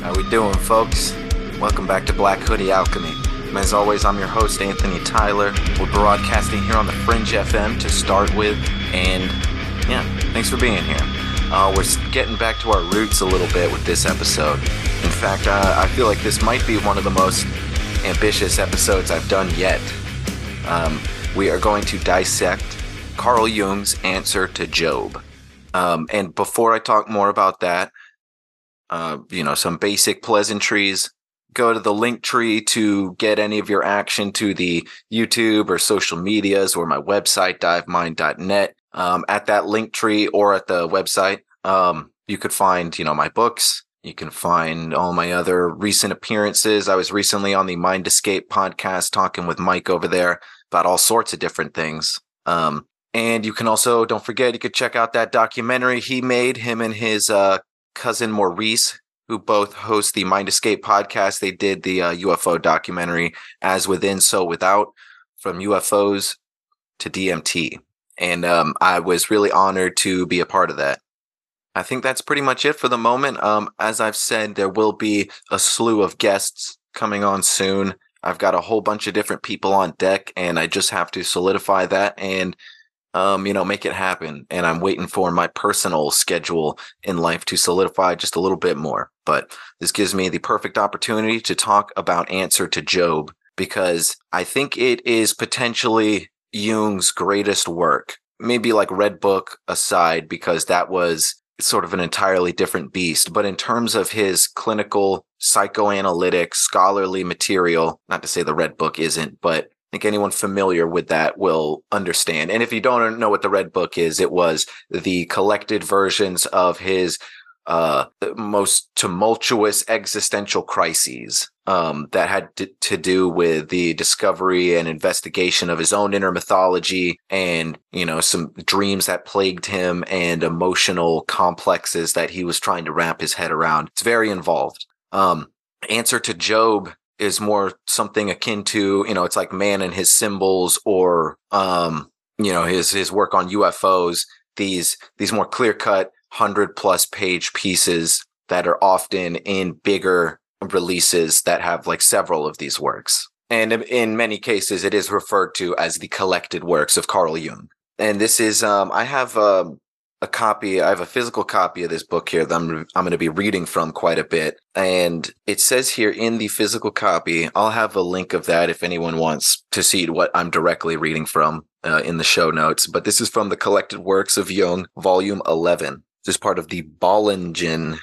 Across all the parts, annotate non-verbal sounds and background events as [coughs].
How we doing, folks? Welcome back to Black Hoodie Alchemy. And As always, I'm your host, Anthony Tyler. We're broadcasting here on the Fringe FM to start with, and yeah, thanks for being here. Uh, we're getting back to our roots a little bit with this episode. In fact, uh, I feel like this might be one of the most ambitious episodes I've done yet. Um, we are going to dissect Carl Jung's answer to Job. Um, and before I talk more about that, uh, you know, some basic pleasantries. Go to the link tree to get any of your action to the YouTube or social medias or my website, divemind.net. Um, at that link tree or at the website, um, you could find, you know, my books. You can find all my other recent appearances. I was recently on the Mind Escape podcast talking with Mike over there about all sorts of different things. Um, and you can also, don't forget, you could check out that documentary he made, him and his uh, cousin Maurice, who both host the Mind Escape podcast. They did the uh, UFO documentary As Within, So Without from UFOs to DMT. And um, I was really honored to be a part of that. I think that's pretty much it for the moment. Um, as I've said, there will be a slew of guests coming on soon. I've got a whole bunch of different people on deck, and I just have to solidify that and um, you know, make it happen. And I'm waiting for my personal schedule in life to solidify just a little bit more. But this gives me the perfect opportunity to talk about Answer to Job because I think it is potentially Jung's greatest work. Maybe like Red Book aside, because that was sort of an entirely different beast. But in terms of his clinical, psychoanalytic, scholarly material, not to say the Red Book isn't, but I think anyone familiar with that will understand. And if you don't know what the Red Book is, it was the collected versions of his uh, most tumultuous existential crises um, that had to, to, do with the discovery and investigation of his own inner mythology and, you know, some dreams that plagued him and emotional complexes that he was trying to wrap his head around. It's very involved. Um, answer to Job is more something akin to, you know, it's like man and his symbols or, um, you know, his, his work on UFOs, these, these more clear cut hundred plus page pieces that are often in bigger releases that have like several of these works. And in many cases, it is referred to as the collected works of Carl Jung. And this is, um, I have, um, a copy. I have a physical copy of this book here that I'm I'm going to be reading from quite a bit. And it says here in the physical copy, I'll have a link of that if anyone wants to see what I'm directly reading from uh, in the show notes. But this is from the Collected Works of Jung, Volume 11. This is part of the Bollingen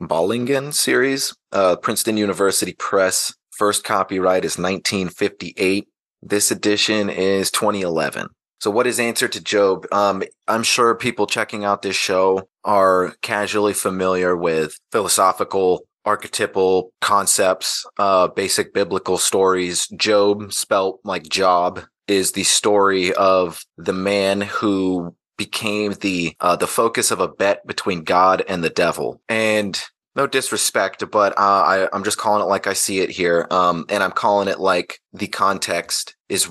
Bollingen series, uh, Princeton University Press. First copyright is 1958. This edition is 2011. So, what is answer to Job? Um, I'm sure people checking out this show are casually familiar with philosophical, archetypal concepts, uh, basic biblical stories. Job, spelt like Job, is the story of the man who became the uh, the focus of a bet between God and the devil. And no disrespect, but uh, I, I'm just calling it like I see it here, um, and I'm calling it like the context is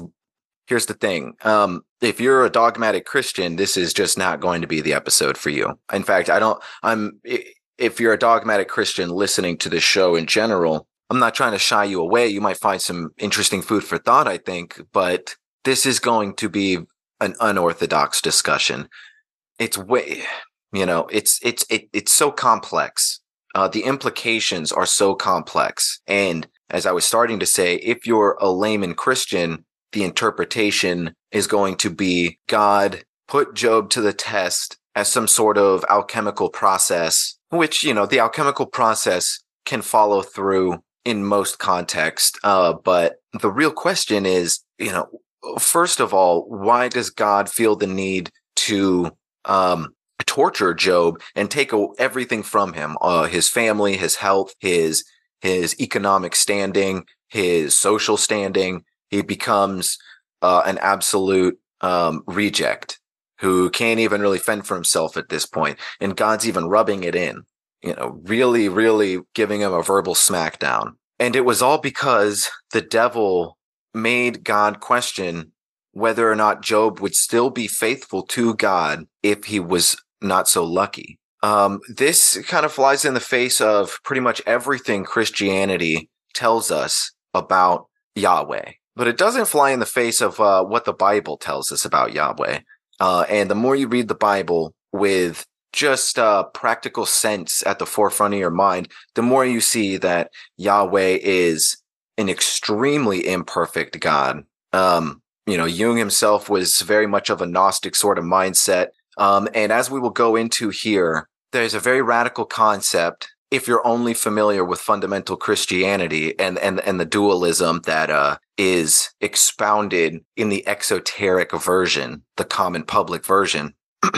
here's the thing. Um, if you're a dogmatic Christian, this is just not going to be the episode for you. In fact, I don't, I'm, if you're a dogmatic Christian listening to this show in general, I'm not trying to shy you away. You might find some interesting food for thought, I think, but this is going to be an unorthodox discussion. It's way, you know, it's, it's, it, it's so complex. Uh, the implications are so complex. And as I was starting to say, if you're a layman Christian, the interpretation is going to be God put Job to the test as some sort of alchemical process, which, you know, the alchemical process can follow through in most context. Uh, but the real question is, you know, first of all, why does God feel the need to, um, torture Job and take everything from him, uh, his family, his health, his, his economic standing, his social standing, he becomes uh, an absolute um, reject who can't even really fend for himself at this point. And God's even rubbing it in, you know, really, really giving him a verbal smackdown. And it was all because the devil made God question whether or not Job would still be faithful to God if he was not so lucky. Um, this kind of flies in the face of pretty much everything Christianity tells us about Yahweh, but it doesn't fly in the face of uh, what the Bible tells us about Yahweh. Uh, and the more you read the Bible with just uh, practical sense at the forefront of your mind, the more you see that Yahweh is an extremely imperfect God. Um, you know, Jung himself was very much of a Gnostic sort of mindset. Um, and as we will go into here, there's a very radical concept if you're only familiar with fundamental Christianity and and and the dualism that uh, is expounded in the exoteric version, the common public version, [clears throat]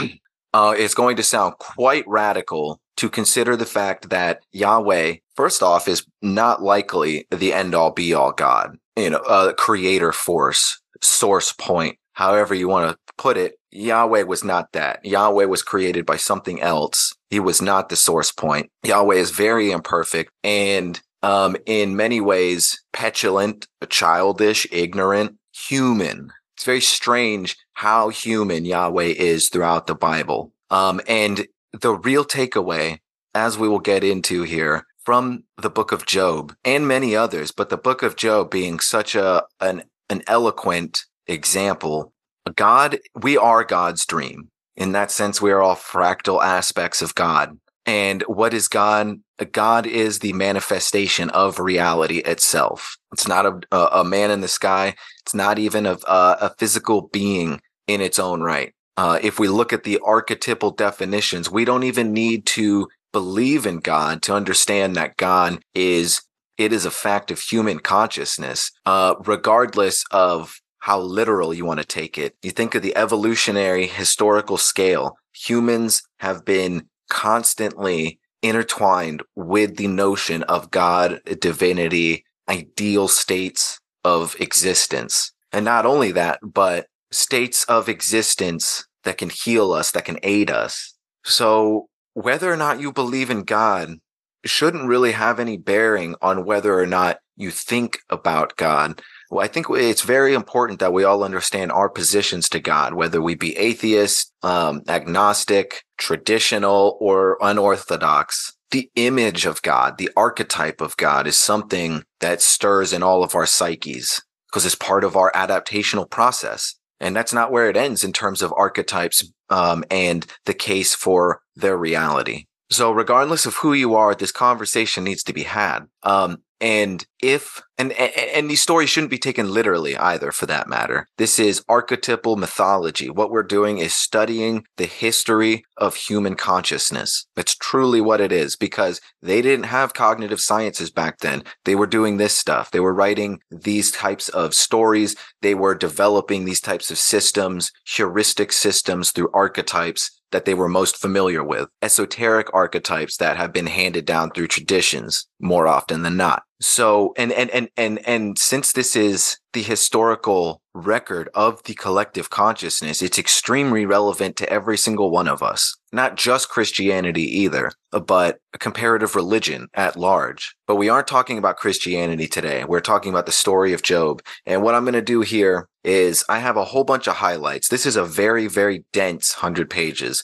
uh, it's going to sound quite radical to consider the fact that Yahweh, first off, is not likely the end all be all God, you know, a creator force, source point, however you want to put it. Yahweh was not that. Yahweh was created by something else. He was not the source point. Yahweh is very imperfect and um, in many ways petulant, childish, ignorant, human. It's very strange how human Yahweh is throughout the Bible. Um, and the real takeaway, as we will get into here, from the book of Job and many others, but the book of Job being such a an an eloquent example God, we are God's dream. In that sense, we are all fractal aspects of God. And what is God? God is the manifestation of reality itself. It's not a, a man in the sky. It's not even a, a physical being in its own right. Uh, if we look at the archetypal definitions, we don't even need to believe in God to understand that God is it is a fact of human consciousness, uh, regardless of how literal you want to take it. You think of the evolutionary historical scale. Humans have been constantly intertwined with the notion of God, divinity, ideal states of existence. And not only that, but states of existence that can heal us, that can aid us. So whether or not you believe in God shouldn't really have any bearing on whether or not you think about God well, I think it's very important that we all understand our positions to God, whether we be atheist, um, agnostic, traditional, or unorthodox. The image of God, the archetype of God is something that stirs in all of our psyches because it's part of our adaptational process. And that's not where it ends in terms of archetypes um, and the case for their reality. So, regardless of who you are, this conversation needs to be had. Um, and if and and these stories shouldn't be taken literally either for that matter. This is archetypal mythology. What we're doing is studying the history of human consciousness. That's truly what it is because they didn't have cognitive sciences back then. They were doing this stuff. They were writing these types of stories. They were developing these types of systems heuristic systems through archetypes that they were most familiar with, esoteric archetypes that have been handed down through traditions more often than not. So, and, and, and, and, and since this is the historical record of the collective consciousness, it's extremely relevant to every single one of us. Not just Christianity either, but comparative religion at large. But we aren't talking about Christianity today. We're talking about the story of Job. And what I'm going to do here is I have a whole bunch of highlights. This is a very, very dense hundred pages,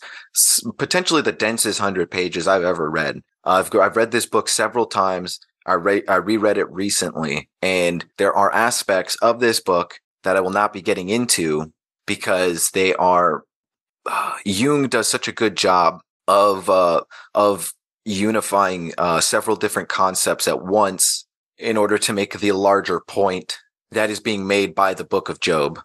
potentially the densest hundred pages I've ever read. I've, I've read this book several times. I, re- I reread it recently, and there are aspects of this book that I will not be getting into because they are. Uh, Jung does such a good job of uh, of unifying uh, several different concepts at once in order to make the larger point that is being made by the Book of Job.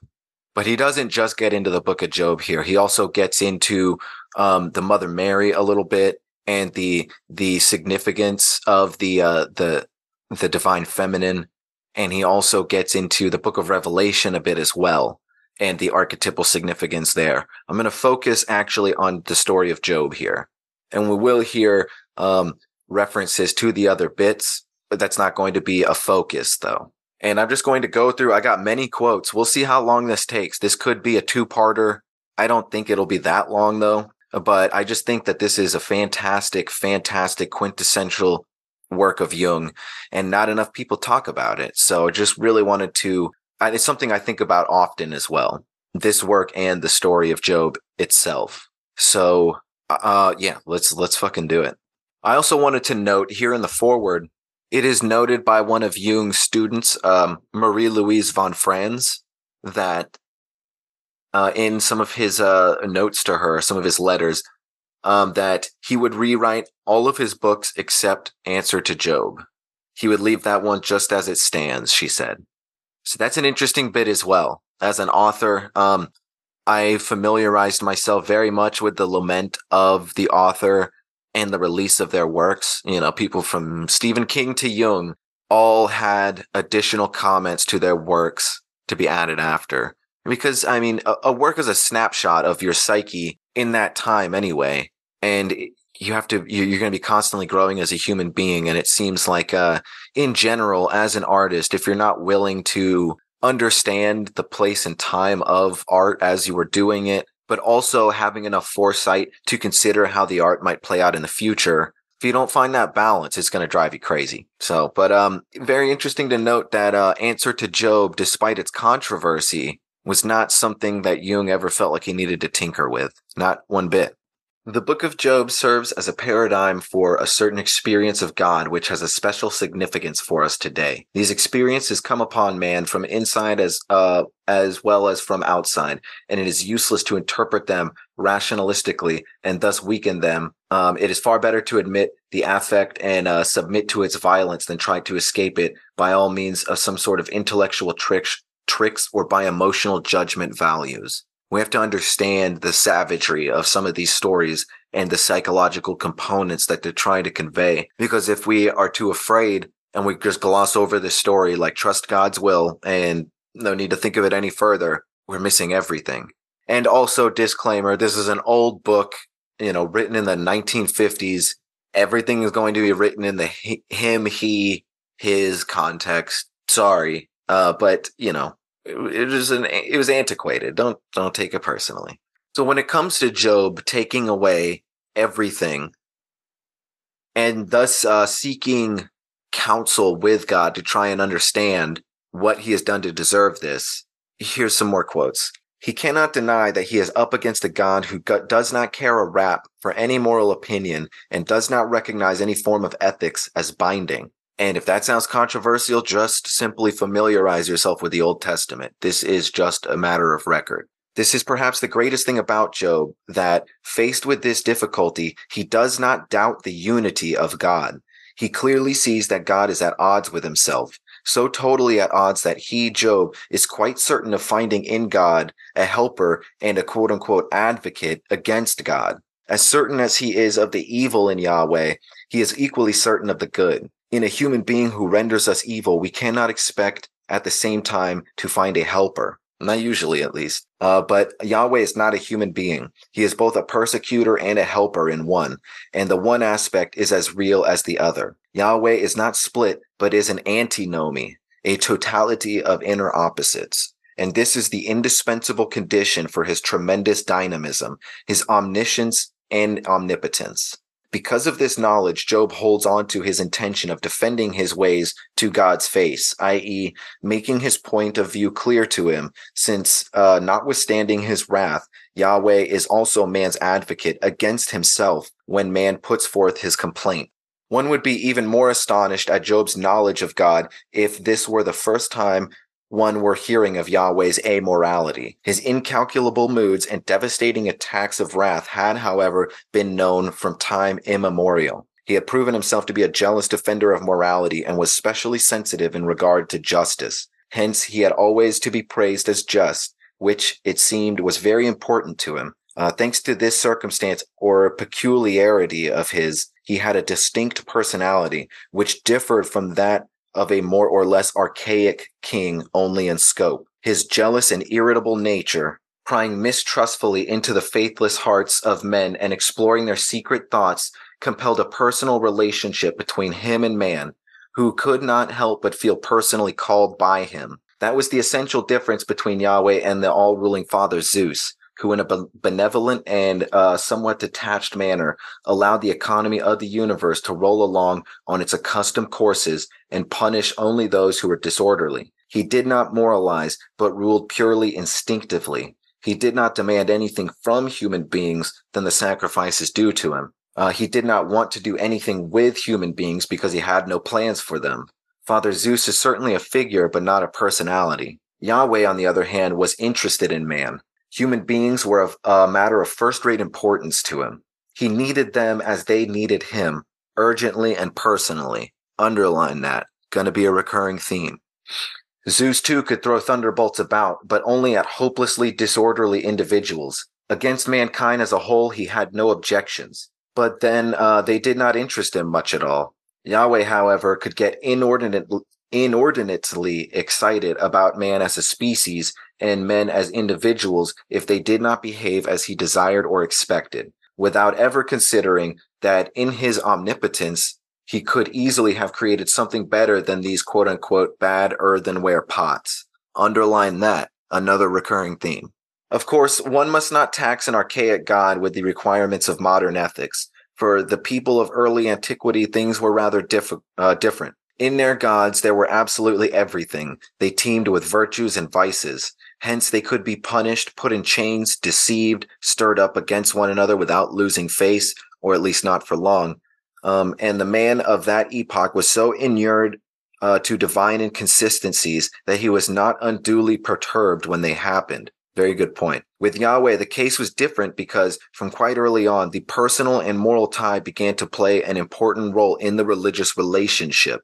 But he doesn't just get into the Book of Job here. He also gets into um, the Mother Mary a little bit and the the significance of the uh, the the divine feminine, and he also gets into the Book of Revelation a bit as well, and the archetypal significance there. I'm going to focus actually on the story of Job here, and we will hear um, references to the other bits, but that's not going to be a focus though. And I'm just going to go through. I got many quotes. We'll see how long this takes. This could be a two parter. I don't think it'll be that long though but I just think that this is a fantastic, fantastic quintessential work of Jung and not enough people talk about it. So I just really wanted to, it's something I think about often as well. This work and the story of Job itself. So Uh, yeah, let's let's fucking do it. I also wanted to note here in the forward, it is noted by one of Jung's students, um, Marie Louise von Franz, that uh, in some of his uh, notes to her, some of his letters, um, that he would rewrite all of his books except Answer to Job. He would leave that one just as it stands, she said. So that's an interesting bit as well. As an author, um, I familiarized myself very much with the lament of the author and the release of their works. You know, people from Stephen King to Jung all had additional comments to their works to be added after. Because, I mean, a, a work is a snapshot of your psyche in that time anyway. And you have to, you're going to be constantly growing as a human being. And it seems like, uh, in general, as an artist, if you're not willing to understand the place and time of art as you were doing it, but also having enough foresight to consider how the art might play out in the future. If you don't find that balance, it's going to drive you crazy. So, but um, very interesting to note that uh, answer to Job, despite its controversy, was not something that Jung ever felt like he needed to tinker with. Not one bit. The book of Job serves as a paradigm for a certain experience of God, which has a special significance for us today. These experiences come upon man from inside as, uh, as well as from outside, and it is useless to interpret them rationalistically and thus weaken them. Um, it is far better to admit the affect and uh, submit to its violence than try to escape it by all means of some sort of intellectual tricks, tricks or by emotional judgment values we have to understand the savagery of some of these stories and the psychological components that they're trying to convey. Because if we are too afraid and we just gloss over the story, like trust God's will and no need to think of it any further, we're missing everything. And also disclaimer, this is an old book, you know, written in the 1950s. Everything is going to be written in the him, he, his context. Sorry. Uh, but you know, it was an it was antiquated. Don't don't take it personally. So when it comes to Job taking away everything and thus uh, seeking counsel with God to try and understand what he has done to deserve this, here's some more quotes. He cannot deny that he is up against a God who does not care a rap for any moral opinion and does not recognize any form of ethics as binding. And if that sounds controversial, just simply familiarize yourself with the Old Testament. This is just a matter of record. This is perhaps the greatest thing about Job that faced with this difficulty, he does not doubt the unity of God. He clearly sees that God is at odds with himself, so totally at odds that he, Job, is quite certain of finding in God a helper and a quote unquote advocate against God. As certain as he is of the evil in Yahweh, he is equally certain of the good in a human being who renders us evil, we cannot expect at the same time to find a helper. Not usually, at least. Uh, but Yahweh is not a human being. He is both a persecutor and a helper in one. And the one aspect is as real as the other. Yahweh is not split, but is an antinomy, a totality of inner opposites. And this is the indispensable condition for his tremendous dynamism, his omniscience and omnipotence. Because of this knowledge, Job holds on to his intention of defending his ways to God's face, i.e., making his point of view clear to him, since, uh, notwithstanding his wrath, Yahweh is also man's advocate against himself when man puts forth his complaint. One would be even more astonished at Job's knowledge of God if this were the first time one were hearing of Yahweh's amorality. His incalculable moods and devastating attacks of wrath had, however, been known from time immemorial. He had proven himself to be a jealous defender of morality and was specially sensitive in regard to justice. Hence, he had always to be praised as just, which it seemed was very important to him. Uh, thanks to this circumstance or peculiarity of his, he had a distinct personality, which differed from that of a more or less archaic king only in scope. His jealous and irritable nature, prying mistrustfully into the faithless hearts of men and exploring their secret thoughts, compelled a personal relationship between him and man, who could not help but feel personally called by him. That was the essential difference between Yahweh and the all ruling father Zeus who in a benevolent and uh, somewhat detached manner allowed the economy of the universe to roll along on its accustomed courses and punish only those who were disorderly. He did not moralize, but ruled purely instinctively. He did not demand anything from human beings than the sacrifices due to him. Uh, he did not want to do anything with human beings because he had no plans for them. Father Zeus is certainly a figure, but not a personality. Yahweh, on the other hand, was interested in man. Human beings were of a matter of first rate importance to him. He needed them as they needed him, urgently and personally. Underline that. Going to be a recurring theme. Zeus too could throw thunderbolts about, but only at hopelessly disorderly individuals. Against mankind as a whole, he had no objections. But then uh, they did not interest him much at all. Yahweh, however, could get inordinate, inordinately excited about man as a species and men as individuals if they did not behave as he desired or expected, without ever considering that in his omnipotence, he could easily have created something better than these quote unquote bad earthenware pots. Underline that, another recurring theme. Of course, one must not tax an archaic God with the requirements of modern ethics. For the people of early antiquity, things were rather diff- uh, different. In their gods, there were absolutely everything. They teemed with virtues and vices. Hence, they could be punished, put in chains, deceived, stirred up against one another without losing face, or at least not for long. Um, and the man of that epoch was so inured uh, to divine inconsistencies that he was not unduly perturbed when they happened. Very good point. With Yahweh, the case was different because from quite early on, the personal and moral tie began to play an important role in the religious relationship.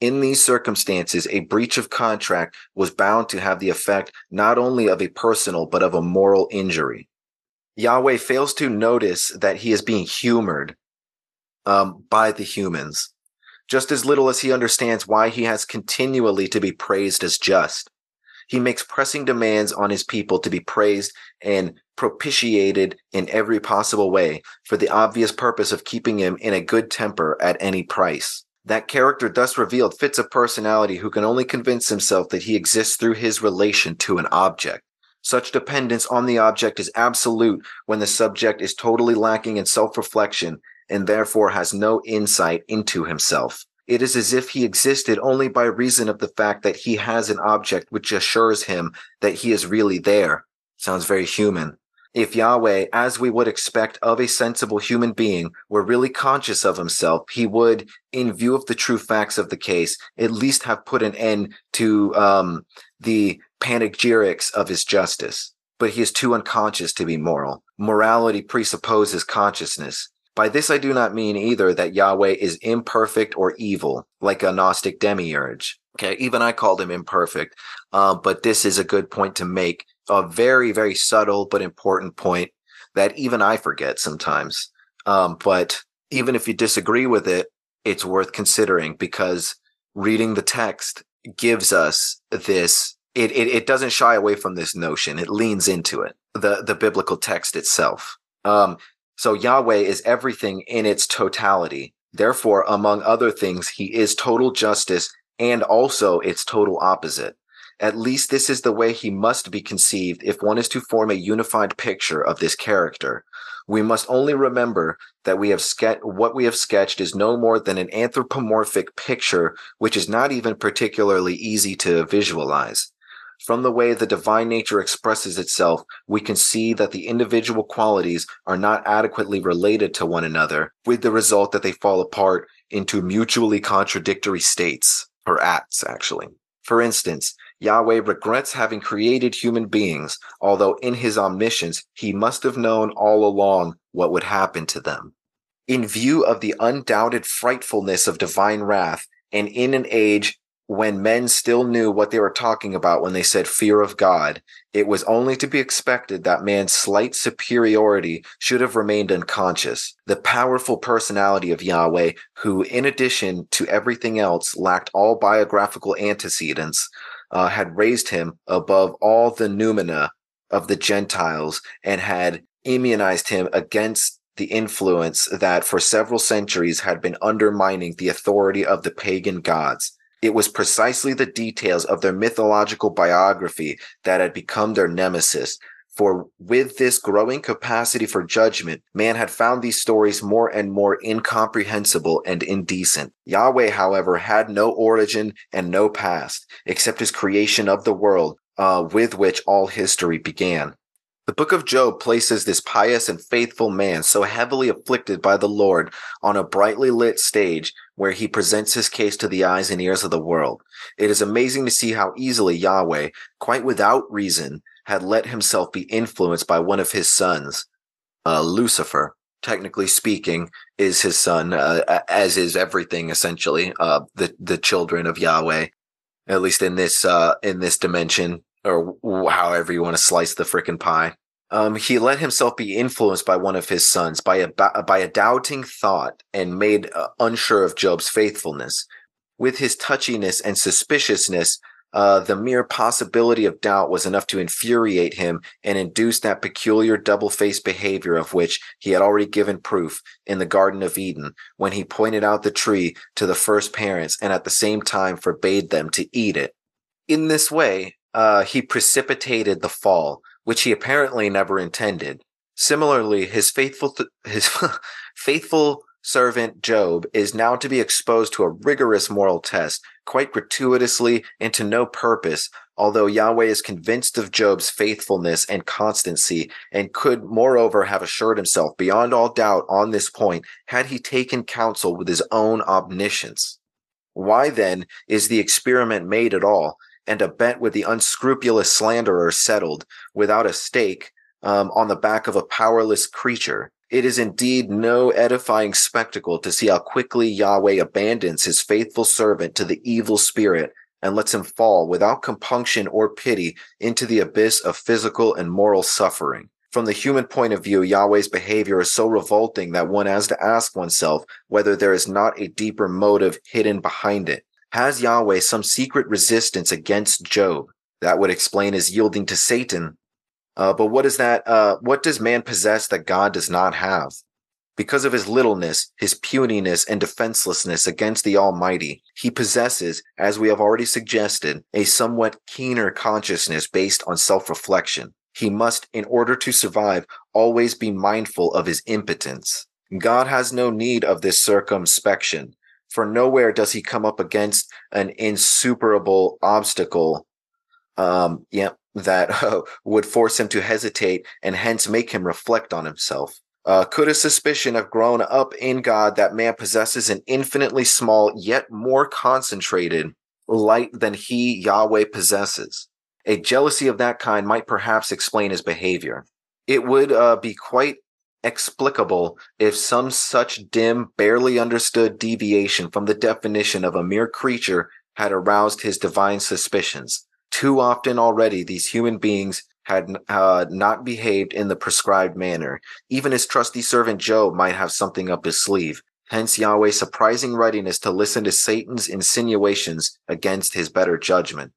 In these circumstances, a breach of contract was bound to have the effect not only of a personal, but of a moral injury. Yahweh fails to notice that he is being humored um, by the humans, just as little as he understands why he has continually to be praised as just. He makes pressing demands on his people to be praised and propitiated in every possible way for the obvious purpose of keeping him in a good temper at any price. That character thus revealed fits a personality who can only convince himself that he exists through his relation to an object. Such dependence on the object is absolute when the subject is totally lacking in self reflection and therefore has no insight into himself. It is as if he existed only by reason of the fact that he has an object which assures him that he is really there. Sounds very human. If Yahweh, as we would expect of a sensible human being, were really conscious of himself, he would, in view of the true facts of the case, at least have put an end to um, the panegyrics of his justice. But he is too unconscious to be moral. Morality presupposes consciousness. By this I do not mean either that Yahweh is imperfect or evil, like a Gnostic demiurge. Okay, even I called him imperfect, uh, but this is a good point to make. A very, very subtle but important point that even I forget sometimes. Um, but even if you disagree with it, it's worth considering because reading the text gives us this. It, it, it doesn't shy away from this notion. It leans into it. The the biblical text itself. Um, so Yahweh is everything in its totality. Therefore, among other things, he is total justice and also its total opposite. At least this is the way he must be conceived if one is to form a unified picture of this character. We must only remember that we have ske- what we have sketched is no more than an anthropomorphic picture, which is not even particularly easy to visualize. From the way the divine nature expresses itself, we can see that the individual qualities are not adequately related to one another, with the result that they fall apart into mutually contradictory states, or acts, actually. For instance, Yahweh regrets having created human beings, although in his omniscience, he must have known all along what would happen to them. In view of the undoubted frightfulness of divine wrath, and in an age when men still knew what they were talking about when they said fear of God, it was only to be expected that man's slight superiority should have remained unconscious. The powerful personality of Yahweh, who, in addition to everything else, lacked all biographical antecedents, uh, had raised him above all the numina of the Gentiles and had immunized him against the influence that for several centuries had been undermining the authority of the pagan gods. It was precisely the details of their mythological biography that had become their nemesis. For with this growing capacity for judgment, man had found these stories more and more incomprehensible and indecent. Yahweh, however, had no origin and no past, except his creation of the world, uh, with which all history began. The book of Job places this pious and faithful man, so heavily afflicted by the Lord, on a brightly lit stage where he presents his case to the eyes and ears of the world. It is amazing to see how easily Yahweh, quite without reason, had let himself be influenced by one of his sons, uh, Lucifer. Technically speaking, is his son, uh, as is everything essentially. Uh, the the children of Yahweh, at least in this uh, in this dimension, or however you want to slice the frickin' pie. Um, he let himself be influenced by one of his sons by a by a doubting thought and made uh, unsure of Job's faithfulness. With his touchiness and suspiciousness, uh, the mere possibility of doubt was enough to infuriate him and induce that peculiar double-faced behavior of which he had already given proof in the Garden of Eden when he pointed out the tree to the first parents and at the same time forbade them to eat it. In this way, uh, he precipitated the fall, which he apparently never intended. Similarly, his faithful th- his [laughs] faithful servant Job is now to be exposed to a rigorous moral test, quite gratuitously and to no purpose, although Yahweh is convinced of Job's faithfulness and constancy, and could moreover have assured himself beyond all doubt on this point had he taken counsel with his own omniscience. Why then is the experiment made at all? and a bet with the unscrupulous slanderer settled without a stake um, on the back of a powerless creature. It is indeed no edifying spectacle to see how quickly Yahweh abandons his faithful servant to the evil spirit and lets him fall without compunction or pity into the abyss of physical and moral suffering. From the human point of view, Yahweh's behavior is so revolting that one has to ask oneself whether there is not a deeper motive hidden behind it. Has Yahweh some secret resistance against Job? That would explain his yielding to Satan. Uh, but what is that? Uh, what does man possess that God does not have? Because of his littleness, his puniness, and defenselessness against the Almighty, he possesses, as we have already suggested, a somewhat keener consciousness based on self reflection. He must, in order to survive, always be mindful of his impotence. God has no need of this circumspection for nowhere does he come up against an insuperable obstacle um yeah that [laughs] uh, would force him to hesitate and hence make him reflect on himself uh, could a suspicion have grown up in God that man possesses an infinitely small yet more concentrated light than he, Yahweh, possesses? A jealousy of that kind might perhaps explain his behavior. It would uh, be quite explicable if some such dim, barely understood deviation from the definition of a mere creature had aroused his divine suspicions. Too often already, these human beings had uh, not behaved in the prescribed manner. Even his trusty servant Job might have something up his sleeve. Hence Yahweh's surprising readiness to listen to Satan's insinuations against his better judgment.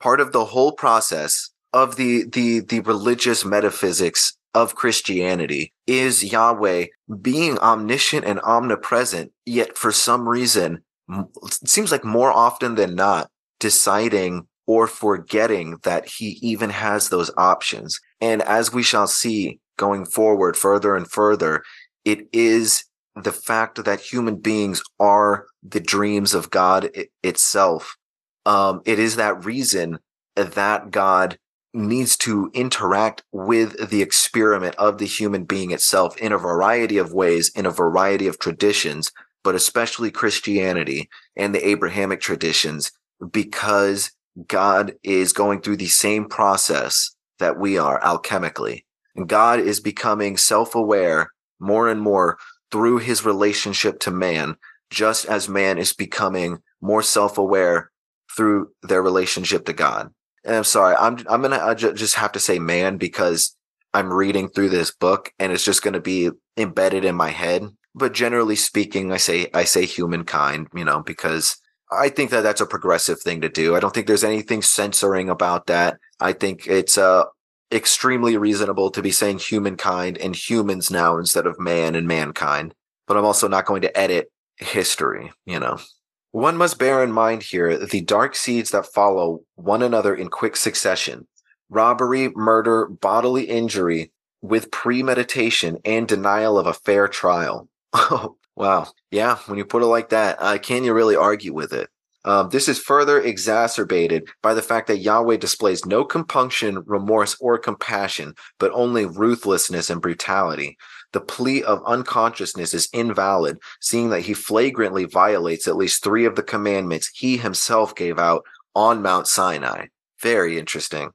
Part of the whole process of the the the religious metaphysics of Christianity is Yahweh being omniscient and omnipresent, yet for some reason, it seems like more often than not, deciding or forgetting that he even has those options. And as we shall see going forward further and further, it is the fact that human beings are the dreams of God itself. Um, it is that reason that God needs to interact with the experiment of the human being itself in a variety of ways, in a variety of traditions, but especially Christianity and the Abrahamic traditions, because God is going through the same process that we are alchemically. And God is becoming self aware more and more through his relationship to man, just as man is becoming more self aware through their relationship to God and I'm sorry, I'm I'm gonna I just have to say man because I'm reading through this book and it's just gonna be embedded in my head. But generally speaking, I say I say humankind, you know, because I think that that's a progressive thing to do. I don't think there's anything censoring about that. I think it's uh extremely reasonable to be saying humankind and humans now instead of man and mankind. But I'm also not going to edit history, you know. One must bear in mind here the dark seeds that follow one another in quick succession robbery, murder, bodily injury with premeditation and denial of a fair trial. [laughs] Wow. Yeah, when you put it like that, uh, can you really argue with it? Um, this is further exacerbated by the fact that Yahweh displays no compunction, remorse, or compassion, but only ruthlessness and brutality. The plea of unconsciousness is invalid, seeing that he flagrantly violates at least three of the commandments he himself gave out on Mount Sinai. Very interesting.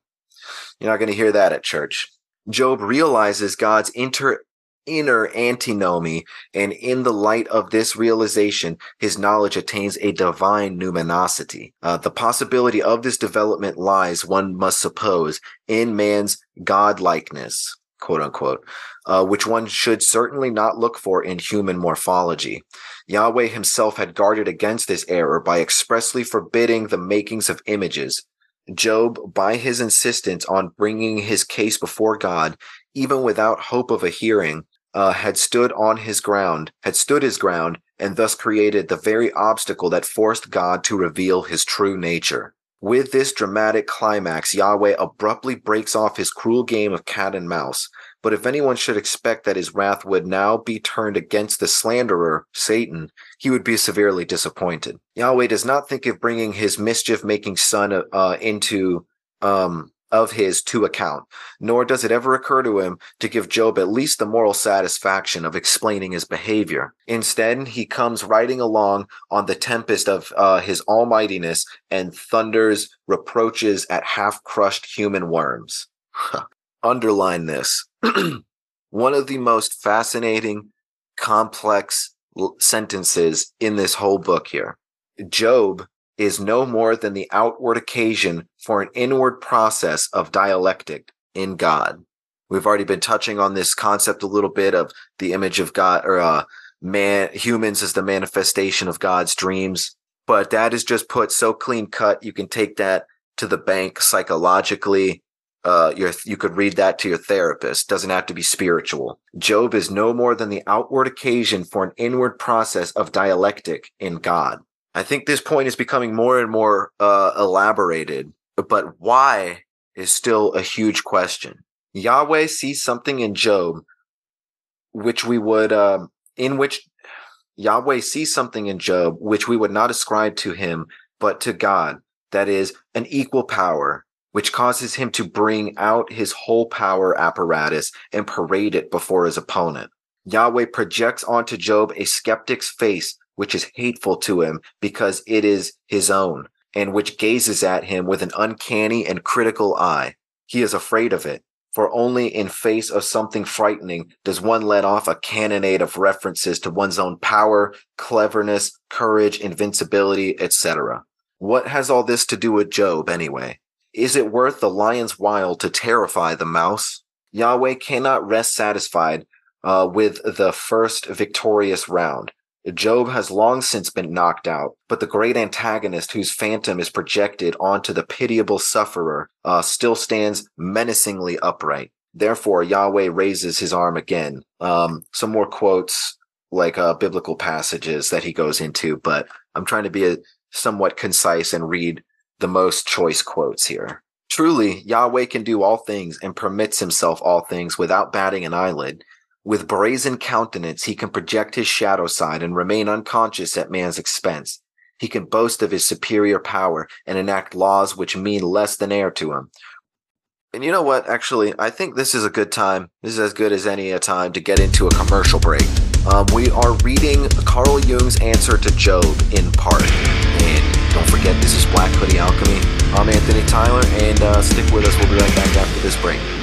You're not going to hear that at church. Job realizes God's inter inner antinomy, and in the light of this realization, his knowledge attains a divine numinosity. Uh, the possibility of this development lies, one must suppose, in man's godlikeness, quote unquote, uh, which one should certainly not look for in human morphology. Yahweh himself had guarded against this error by expressly forbidding the makings of images. Job, by his insistence on bringing his case before God, even without hope of a hearing, uh, had stood on his ground, had stood his ground, and thus created the very obstacle that forced God to reveal his true nature. With this dramatic climax, Yahweh abruptly breaks off his cruel game of cat and mouse. But if anyone should expect that his wrath would now be turned against the slanderer, Satan, he would be severely disappointed. Yahweh does not think of bringing his mischief making son uh, into um, of his to account, nor does it ever occur to him to give Job at least the moral satisfaction of explaining his behavior. Instead, he comes riding along on the tempest of uh, his almightiness and thunders reproaches at half crushed human worms. Underline this. [clears throat] One of the most fascinating, complex sentences in this whole book here. Job is no more than the outward occasion for an inward process of dialectic in God. We've already been touching on this concept a little bit of the image of God or uh, man, humans as the manifestation of God's dreams. But that is just put so clean cut. You can take that to the bank psychologically. Uh, your, you could read that to your therapist. Doesn't have to be spiritual. Job is no more than the outward occasion for an inward process of dialectic in God. I think this point is becoming more and more uh, elaborated, but why is still a huge question. Yahweh sees something in Job, which we would, uh, in which Yahweh sees something in Job, which we would not ascribe to him, but to God. That is an equal power, which causes him to bring out his whole power apparatus and parade it before his opponent. Yahweh projects onto Job a skeptic's face which is hateful to him because it is his own, and which gazes at him with an uncanny and critical eye. He is afraid of it, for only in face of something frightening does one let off a cannonade of references to one's own power, cleverness, courage, invincibility, etc. What has all this to do with Job, anyway? Is it worth the lion's while to terrify the mouse? Yahweh cannot rest satisfied uh, with the first victorious round. Job has long since been knocked out, but the great antagonist whose phantom is projected onto the pitiable sufferer uh, still stands menacingly upright. Therefore, Yahweh raises his arm again. Um, some more quotes, like uh, biblical passages that he goes into, but I'm trying to be a, somewhat concise and read the most choice quotes here. Truly, Yahweh can do all things and permits himself all things without batting an eyelid. With brazen countenance, he can project his shadow side and remain unconscious at man's expense. He can boast of his superior power and enact laws which mean less than air to him. And you know what? Actually, I think this is a good time. This is as good as any a time to get into a commercial break. Um, we are reading Carl Jung's answer to Job in part. And don't forget, this is Black Hoodie Alchemy. I'm Anthony Tyler, and uh, stick with us. We'll be right back after this break.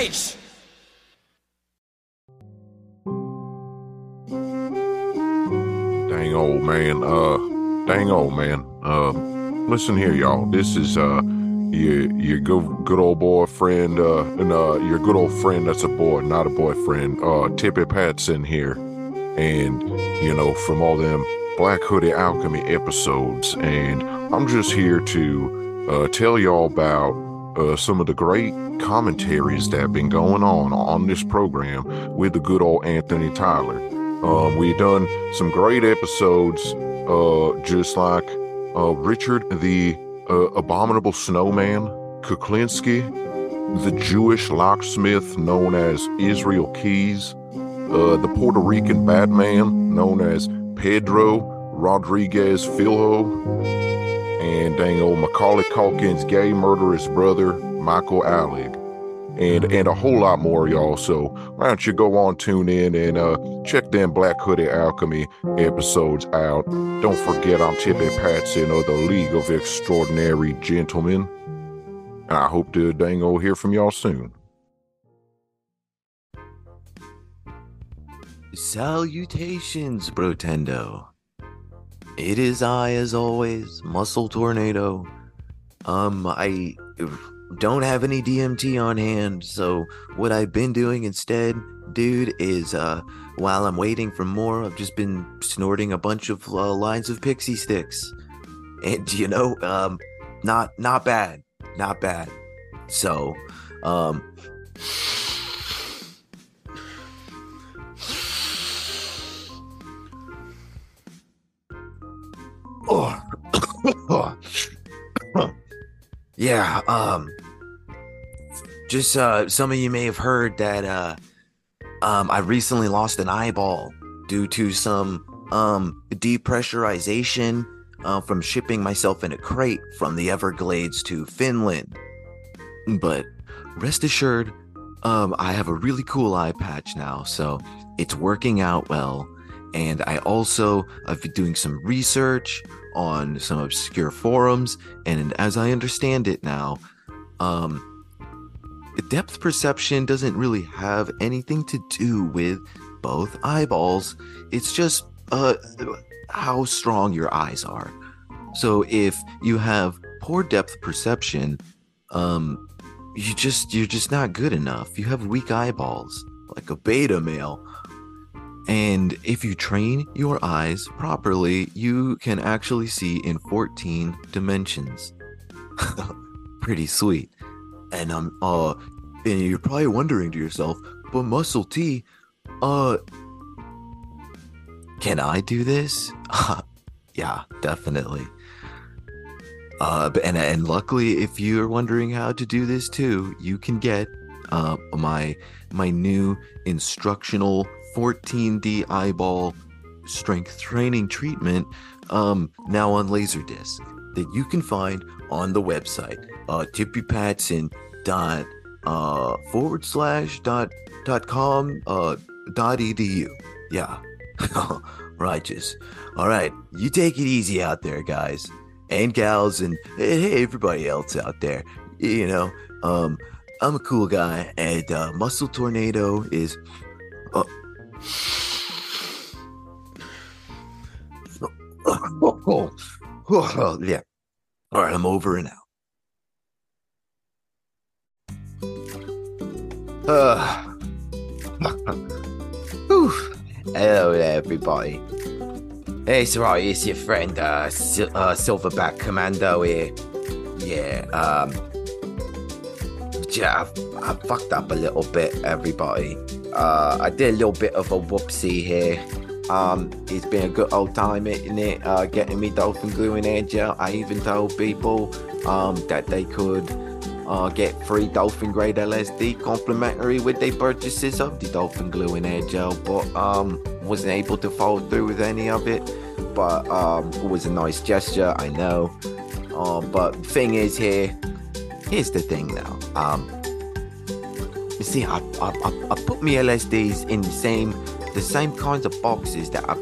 stage. Dang old man, uh, dang old man, uh, listen here, y'all. This is uh, your your good good old boyfriend, uh, and uh, your good old friend that's a boy, not a boyfriend. Uh, Tippy Pat's in here, and you know from all them Black Hoodie Alchemy episodes, and I'm just here to uh, tell y'all about uh, some of the great commentaries that have been going on on this program with the good old Anthony Tyler. Um, we done some great episodes, uh, just like uh, Richard the uh, Abominable Snowman, Kuklinski, the Jewish locksmith known as Israel Keys, uh, the Puerto Rican Batman known as Pedro Rodrigues Filho, and dang old Macaulay Culkin's gay murderous brother, Michael Alig and and a whole lot more, y'all. So why don't you go on, tune in, and uh, check them Black Hoodie Alchemy episodes out. Don't forget I'm Tippy Patson of the League of Extraordinary Gentlemen. And I hope to dango hear from y'all soon. Salutations, Brotendo. It is I, as always, Muscle Tornado. Um, I don't have any DMT on hand, so what I've been doing instead, dude, is uh while I'm waiting for more, I've just been snorting a bunch of uh, lines of pixie sticks. And you know, um not not bad. Not bad. So, um Oh. [coughs] yeah, um just uh, some of you may have heard that uh, um, I recently lost an eyeball due to some um, depressurization uh, from shipping myself in a crate from the Everglades to Finland. But rest assured, um, I have a really cool eye patch now, so it's working out well. And I also have been doing some research on some obscure forums, and as I understand it now, um, depth perception doesn't really have anything to do with both eyeballs. It's just uh how strong your eyes are. So if you have poor depth perception, um you just you're just not good enough. You have weak eyeballs, like a beta male. And if you train your eyes properly, you can actually see in 14 dimensions. [laughs] Pretty sweet. And um uh and you're probably wondering to yourself, but Muscle T, uh, can I do this? [laughs] yeah, definitely. Uh, and and luckily, if you're wondering how to do this too, you can get uh, my my new instructional 14D eyeball strength training treatment um, now on Laserdisc that you can find on the website uh, tippypatson.com uh, forward slash dot dot com uh, dot edu. Yeah, [laughs] righteous. All right, you take it easy out there, guys and gals, and hey, everybody else out there. You know, um, I'm a cool guy, and uh, Muscle Tornado is. Uh, oh, oh, oh, yeah. All right, I'm over and out. Uh, [laughs] Hello there, everybody. It's right, it's your friend, uh, Sil- uh, Silverback Commando here. Yeah, um, yeah, I, I fucked up a little bit, everybody. Uh, I did a little bit of a whoopsie here. Um, it's been a good old time, isn't it? Uh, getting me dolphin glue in air gel. I even told people um, that they could uh, get free Dolphin Grade LSD complimentary with their purchases of the Dolphin Glue and Air Gel, but um, wasn't able to follow through with any of it. But um, it was a nice gesture, I know. Uh, but thing is, here, here's the thing now. You see, I, I, I, put me LSDs in the same the same kinds of boxes that I,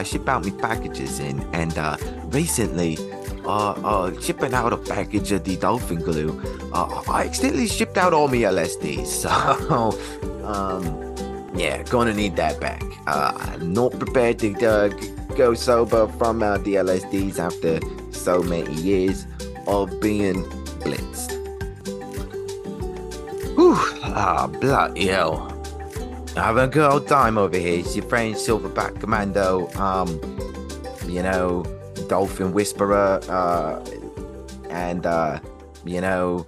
I ship out my packages in, and uh, recently uh, uh, shipping out a package of the dolphin glue, uh, I accidentally shipped out all my LSDs. [laughs] So, um, yeah, gonna need that back. Uh, I'm not prepared to uh, go sober from uh, the LSDs after so many years of being blitzed. Whew, ah, bloody hell. Having a good old time over here. It's your friend Silverback Commando, um, you know, Dolphin Whisperer, uh, and, uh, you know,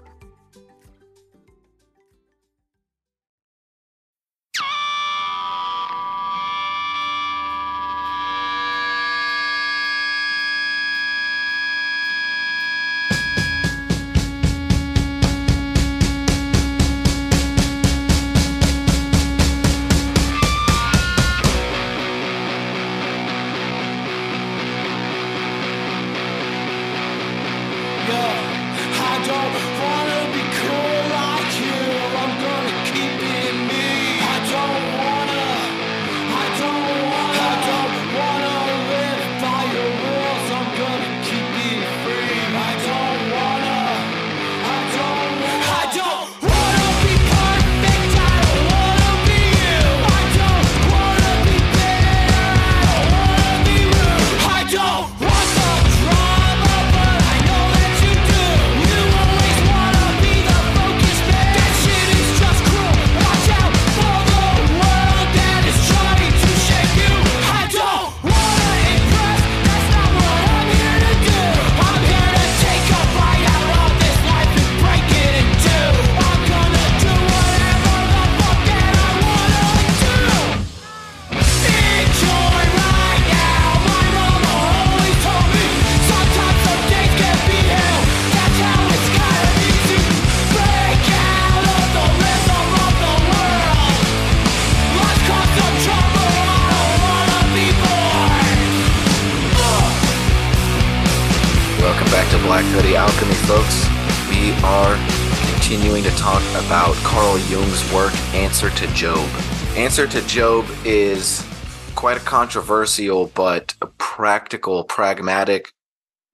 Answer to Job. Answer to Job is quite a controversial but a practical, pragmatic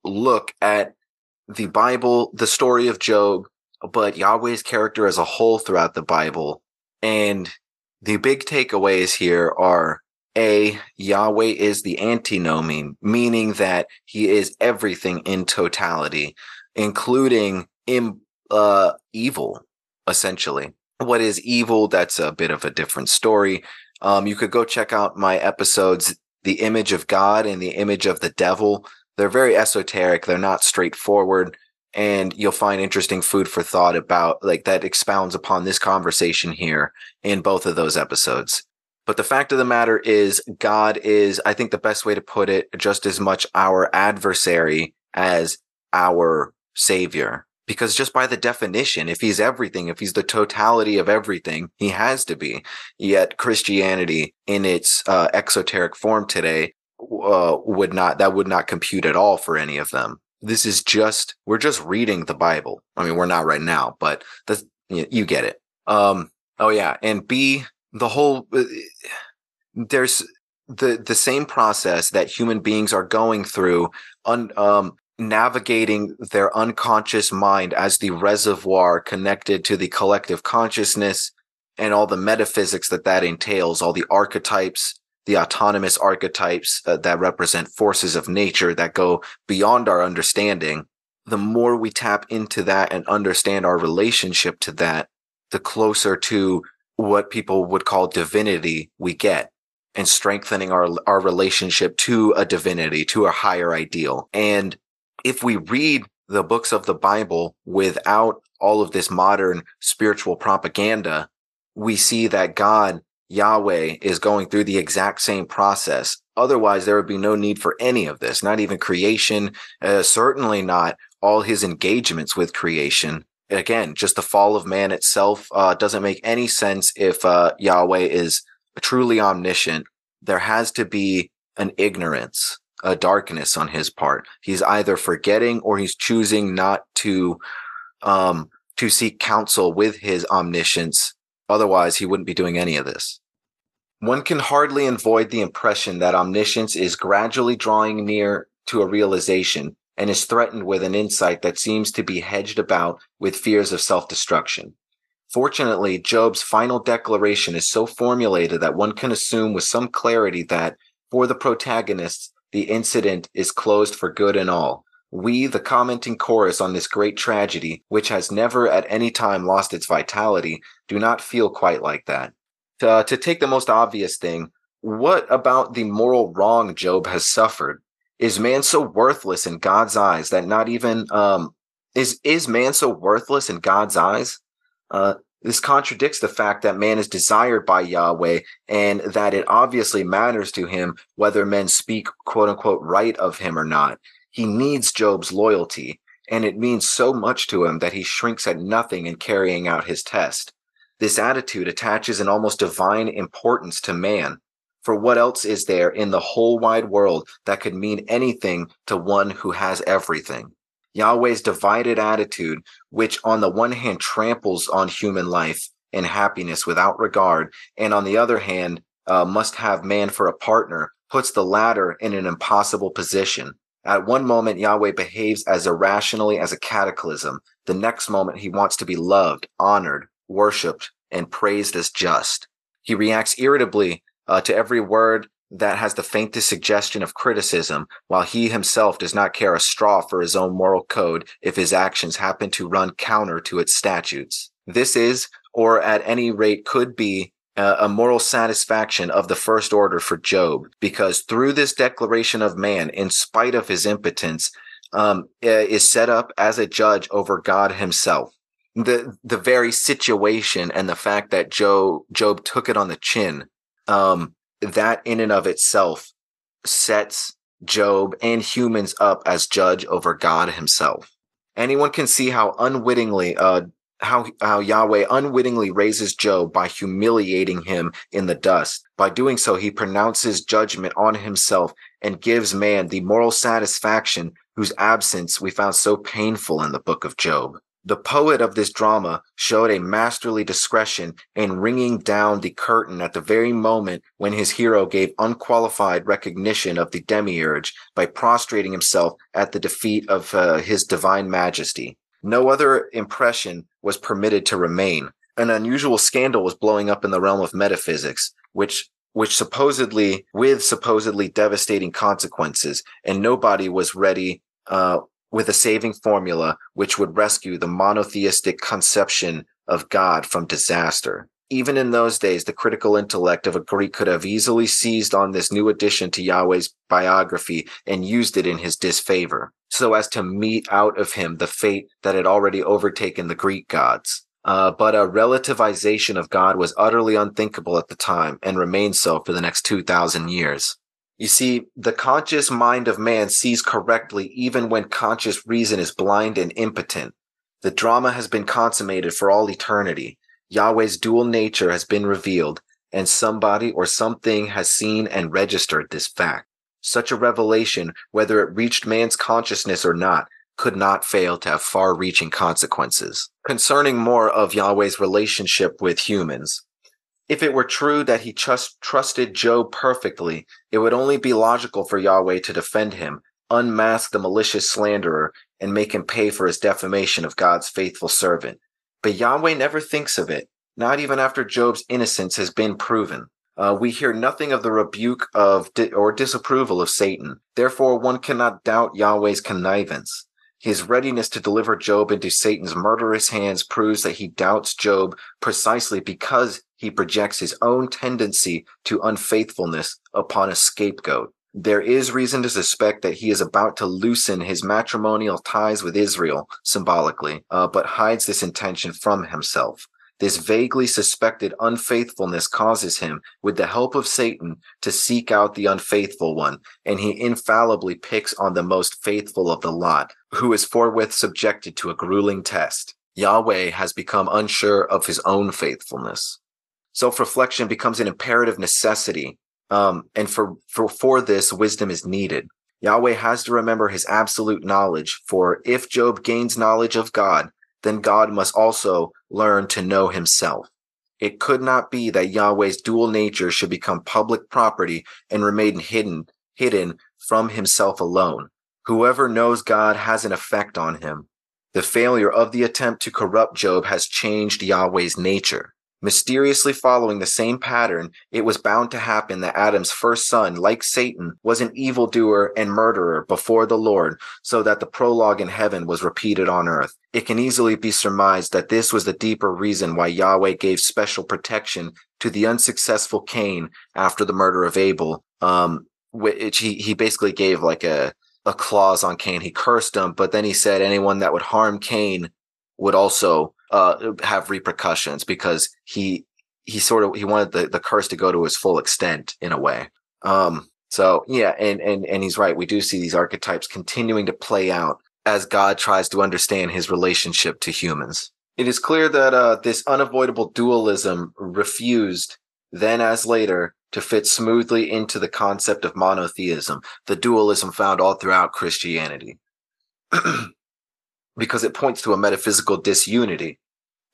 look at the Bible, the story of Job, but Yahweh's character as a whole throughout the Bible. And the big takeaways here are a, Yahweh is the antinomy, meaning that he is everything in totality, including in, uh, evil, essentially. What is evil? That's a bit of a different story. Um, you could go check out my episodes, The Image of God and The Image of the Devil. They're very esoteric. They're not straightforward. And you'll find interesting food for thought about like that expounds upon this conversation here in both of those episodes. But the fact of the matter is, God is, I think the best way to put it, just as much our adversary as our savior. Because just by the definition, if he's everything, if he's the totality of everything, he has to be. Yet Christianity in its uh, exoteric form today uh, would not, that would not compute at all for any of them. This is just, we're just reading the Bible. I mean, we're not right now, but that's, you, you get it. Um, oh yeah. And B, the whole uh, there's the the same process that human beings are going through un, um, navigating their unconscious mind as the reservoir connected to the collective consciousness and all the metaphysics that that entails all the archetypes the autonomous archetypes uh, that represent forces of nature that go beyond our understanding. The more we tap into that and understand our relationship to that the closer to what people would call divinity we get and strengthening our our relationship to a divinity to a higher ideal. And if we read the books of the bible without all of this modern spiritual propaganda we see that god yahweh is going through the exact same process. Otherwise there would be no need for any of this not even creation uh, certainly not all his engagements with creation. Again, just the fall of man itself uh, doesn't make any sense if uh, Yahweh is truly omniscient. There has to be an ignorance, a darkness on his part. He's either forgetting or he's choosing not to um, to seek counsel with his omniscience. Otherwise, he wouldn't be doing any of this. One can hardly avoid the impression that omniscience is gradually drawing near to a realization and is threatened with an insight that seems to be hedged about with fears of self destruction. Fortunately, Job's final declaration is so formulated that one can assume with some clarity that for the protagonists, the incident is closed for good and all. We, the commenting chorus on this great tragedy, which has never at any time lost its vitality, do not feel quite like that. To, to take the most obvious thing, what about the moral wrong Job has suffered? Is man so worthless in God's eyes that not even um is is man so worthless in God's eyes? Uh, this contradicts the fact that man is desired by Yahweh and that it obviously matters to him whether men speak quote unquote right of him or not. He needs Job's loyalty, and it means so much to him that he shrinks at nothing in carrying out his test. This attitude attaches an almost divine importance to man. For what else is there in the whole wide world that could mean anything to one who has everything? Yahweh's divided attitude, which on the one hand tramples on human life and happiness without regard, and on the other hand uh, must have man for a partner, puts the latter in an impossible position. At one moment, Yahweh behaves as irrationally as a cataclysm. The next moment, he wants to be loved, honored, worshiped, and praised as just. He reacts irritably uh, to every word that has the faintest suggestion of criticism, while he himself does not care a straw for his own moral code if his actions happen to run counter to its statutes. This is, or at any rate could be, a moral satisfaction of the first order for Job, because through this declaration of man, in spite of his impotence, um, is set up as a judge over God himself. The, the very situation and the fact that Job, Job took it on the chin, um, that in and of itself sets Job and humans up as judge over God himself. Anyone can see how unwittingly, uh, how, how Yahweh unwittingly raises Job by humiliating him in the dust. By doing so, he pronounces judgment on himself and gives man the moral satisfaction whose absence we found so painful in the book of Job. The poet of this drama showed a masterly discretion in ringing down the curtain at the very moment when his hero gave unqualified recognition of the demiurge by prostrating himself at the defeat of uh, his divine majesty. No other impression was permitted to remain. An unusual scandal was blowing up in the realm of metaphysics, which which supposedly with supposedly devastating consequences, and nobody was ready uh, with a saving formula which would rescue the monotheistic conception of God from disaster. Even in those days, the critical intellect of a Greek could have easily seized on this new addition to Yahweh's biography and used it in his disfavor, so as to mete out of him the fate that had already overtaken the Greek gods. Uh, but a relativization of God was utterly unthinkable at the time and remained so for the next 2,000 years. You see, the conscious mind of man sees correctly even when conscious reason is blind and impotent. The drama has been consummated for all eternity. Yahweh's dual nature has been revealed, and somebody or something has seen and registered this fact. Such a revelation, whether it reached man's consciousness or not, could not fail to have far reaching consequences. Concerning more of Yahweh's relationship with humans, if it were true that he trust, trusted Job perfectly, it would only be logical for Yahweh to defend him, unmask the malicious slanderer, and make him pay for his defamation of God's faithful servant. But Yahweh never thinks of it, not even after Job's innocence has been proven. Uh, we hear nothing of the rebuke of di- or disapproval of Satan. Therefore, one cannot doubt Yahweh's connivance. His readiness to deliver Job into Satan's murderous hands proves that he doubts Job precisely because he projects his own tendency to unfaithfulness upon a scapegoat. There is reason to suspect that he is about to loosen his matrimonial ties with Israel symbolically, uh, but hides this intention from himself. This vaguely suspected unfaithfulness causes him, with the help of Satan, to seek out the unfaithful one, and he infallibly picks on the most faithful of the lot, who is forthwith subjected to a grueling test. Yahweh has become unsure of his own faithfulness. Self-reflection becomes an imperative necessity. Um, and for, for, for this, wisdom is needed. Yahweh has to remember his absolute knowledge, for if Job gains knowledge of God, then God must also learn to know himself. It could not be that Yahweh's dual nature should become public property and remain hidden, hidden from himself alone. Whoever knows God has an effect on him. The failure of the attempt to corrupt Job has changed Yahweh's nature. Mysteriously following the same pattern, it was bound to happen that Adam's first son, like Satan, was an evildoer and murderer before the Lord, so that the prologue in heaven was repeated on earth. It can easily be surmised that this was the deeper reason why Yahweh gave special protection to the unsuccessful Cain after the murder of Abel. Um, which he, he basically gave like a, a clause on Cain. He cursed him, but then he said anyone that would harm Cain would also uh, have repercussions because he he sort of he wanted the, the curse to go to its full extent in a way. Um, so yeah, and and and he's right. We do see these archetypes continuing to play out as God tries to understand his relationship to humans. It is clear that uh, this unavoidable dualism refused then as later to fit smoothly into the concept of monotheism, the dualism found all throughout Christianity. [clears throat] because it points to a metaphysical disunity.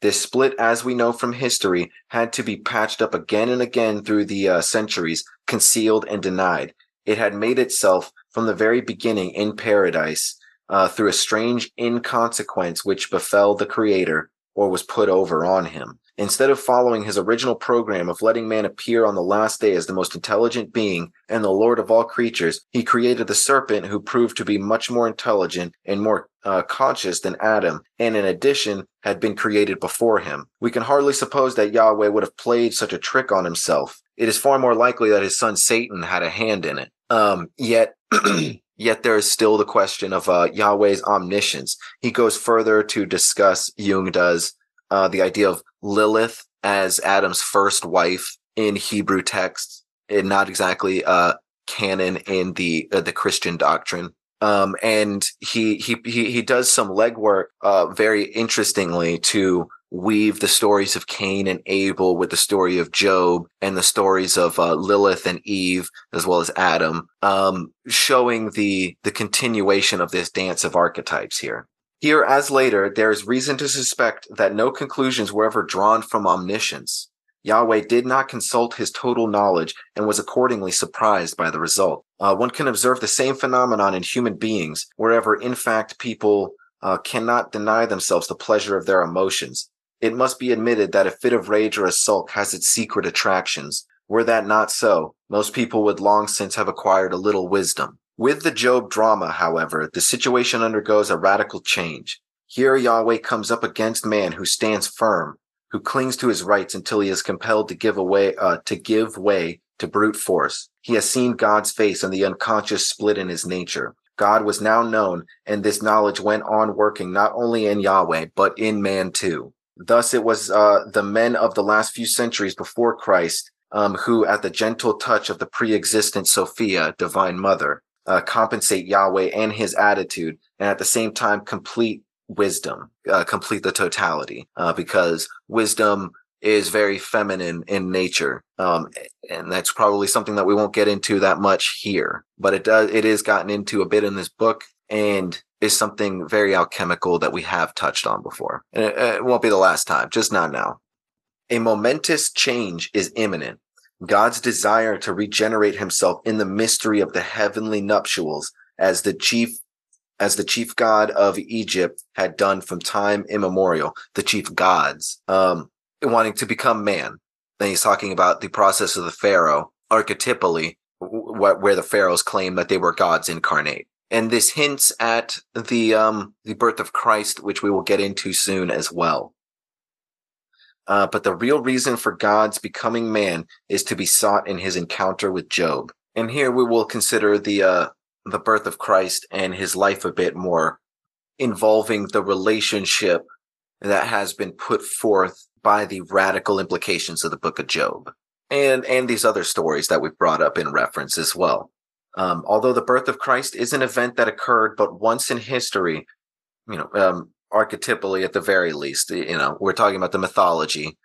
This split, as we know from history, had to be patched up again and again through the uh, centuries, concealed and denied. It had made itself from the very beginning in paradise uh, through a strange inconsequence which befell the Creator or was put over on him. Instead of following his original program of letting man appear on the last day as the most intelligent being and the Lord of all creatures, he created the serpent who proved to be much more intelligent and more uh, conscious than Adam, and in addition, had been created before him. We can hardly suppose that Yahweh would have played such a trick on himself. It is far more likely that his son Satan had a hand in it. Um, yet, [clears throat] Yet there is still the question of uh, Yahweh's omniscience. He goes further to discuss, Jung does, uh, the idea of Lilith as Adam's first wife in Hebrew texts, and not exactly uh, canon in the uh, the Christian doctrine. Um, and he he he he does some legwork, uh, very interestingly to weave the stories of Cain and Abel with the story of Job and the stories of uh, Lilith and Eve, as well as Adam, um, showing the the continuation of this dance of archetypes here. Here, as later, there is reason to suspect that no conclusions were ever drawn from omniscience. Yahweh did not consult his total knowledge and was accordingly surprised by the result. Uh, one can observe the same phenomenon in human beings, wherever, in fact, people uh, cannot deny themselves the pleasure of their emotions. It must be admitted that a fit of rage or a sulk has its secret attractions. Were that not so, most people would long since have acquired a little wisdom. With the Job drama, however, the situation undergoes a radical change. Here Yahweh comes up against man who stands firm, who clings to his rights until he is compelled to give away, uh, to give way to brute force. He has seen God's face and the unconscious split in his nature. God was now known, and this knowledge went on working not only in Yahweh, but in man too. Thus, it was uh, the men of the last few centuries before Christ um, who, at the gentle touch of the pre existent Sophia, divine mother, uh, compensate Yahweh and his attitude, and at the same time complete wisdom, uh, complete the totality, uh, because wisdom is very feminine in nature, um, and that's probably something that we won't get into that much here. But it does, it is gotten into a bit in this book, and is something very alchemical that we have touched on before, and it, it won't be the last time, just not now. A momentous change is imminent God's desire to regenerate himself in the mystery of the heavenly nuptials as the chief as the chief god of Egypt had done from time immemorial, the chief gods, um, wanting to become man. Then he's talking about the process of the pharaoh, archetypally, wh- where the pharaohs claim that they were gods incarnate. And this hints at the um, the birth of Christ, which we will get into soon as well. Uh, but the real reason for God's becoming man is to be sought in his encounter with Job. And here we will consider the uh, the birth of Christ and his life a bit more, involving the relationship that has been put forth by the radical implications of the book of Job, and and these other stories that we've brought up in reference as well. Um, although the birth of Christ is an event that occurred but once in history, you know, um, archetypally at the very least. You know, we're talking about the mythology.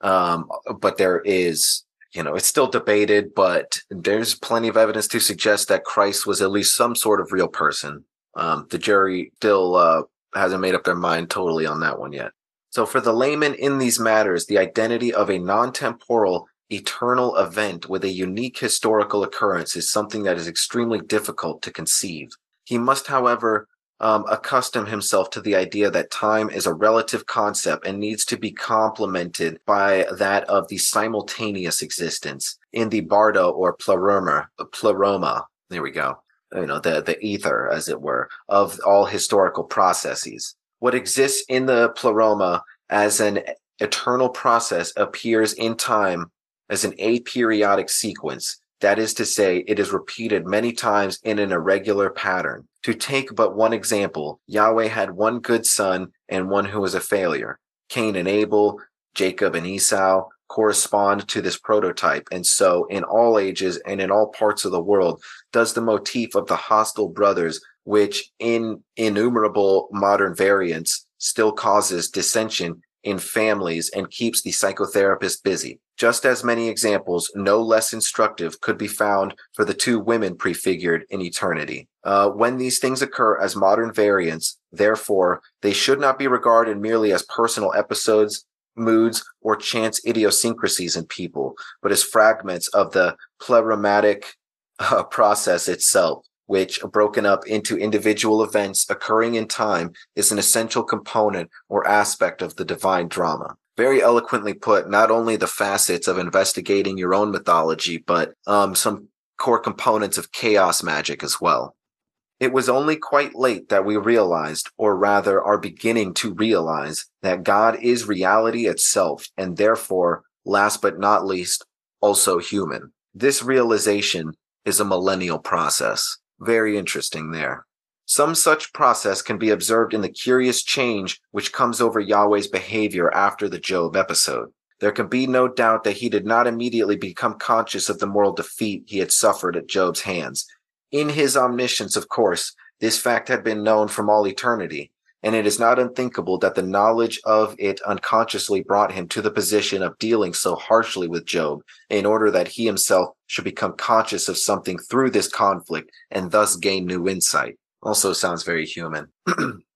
Um, but there is, you know, it's still debated, but there's plenty of evidence to suggest that Christ was at least some sort of real person. Um, the jury still uh, hasn't made up their mind totally on that one yet. So for the layman in these matters, the identity of a non-temporal eternal event with a unique historical occurrence is something that is extremely difficult to conceive. He must, however, um, accustom himself to the idea that time is a relative concept and needs to be complemented by that of the simultaneous existence in the bardo or pleroma, pleroma. There we go. You know, the, the ether, as it were, of all historical processes. What exists in the pleroma as an eternal process appears in time as an aperiodic sequence. That is to say, it is repeated many times in an irregular pattern. To take but one example, Yahweh had one good son and one who was a failure. Cain and Abel, Jacob and Esau correspond to this prototype. And so in all ages and in all parts of the world does the motif of the hostile brothers, which in innumerable modern variants still causes dissension in families and keeps the psychotherapist busy. Just as many examples, no less instructive, could be found for the two women prefigured in eternity. Uh, when these things occur as modern variants, therefore, they should not be regarded merely as personal episodes, moods, or chance idiosyncrasies in people, but as fragments of the pleromatic [laughs] uh, process itself which, broken up into individual events occurring in time, is an essential component or aspect of the divine drama. Very eloquently put, not only the facets of investigating your own mythology, but um, some core components of chaos magic as well. It was only quite late that we realized, or rather are beginning to realize, that God is reality itself, and therefore, last but not least, also human. This realization is a millennial process. Very interesting there. Some such process can be observed in the curious change which comes over Yahweh's behavior after the Job episode. There can be no doubt that he did not immediately become conscious of the moral defeat he had suffered at Job's hands. In his omniscience, of course, this fact had been known from all eternity, and it is not unthinkable that the knowledge of it unconsciously brought him to the position of dealing so harshly with Job in order that he himself should become conscious of something through this conflict and thus gain new insight. Also sounds very human. [clears throat]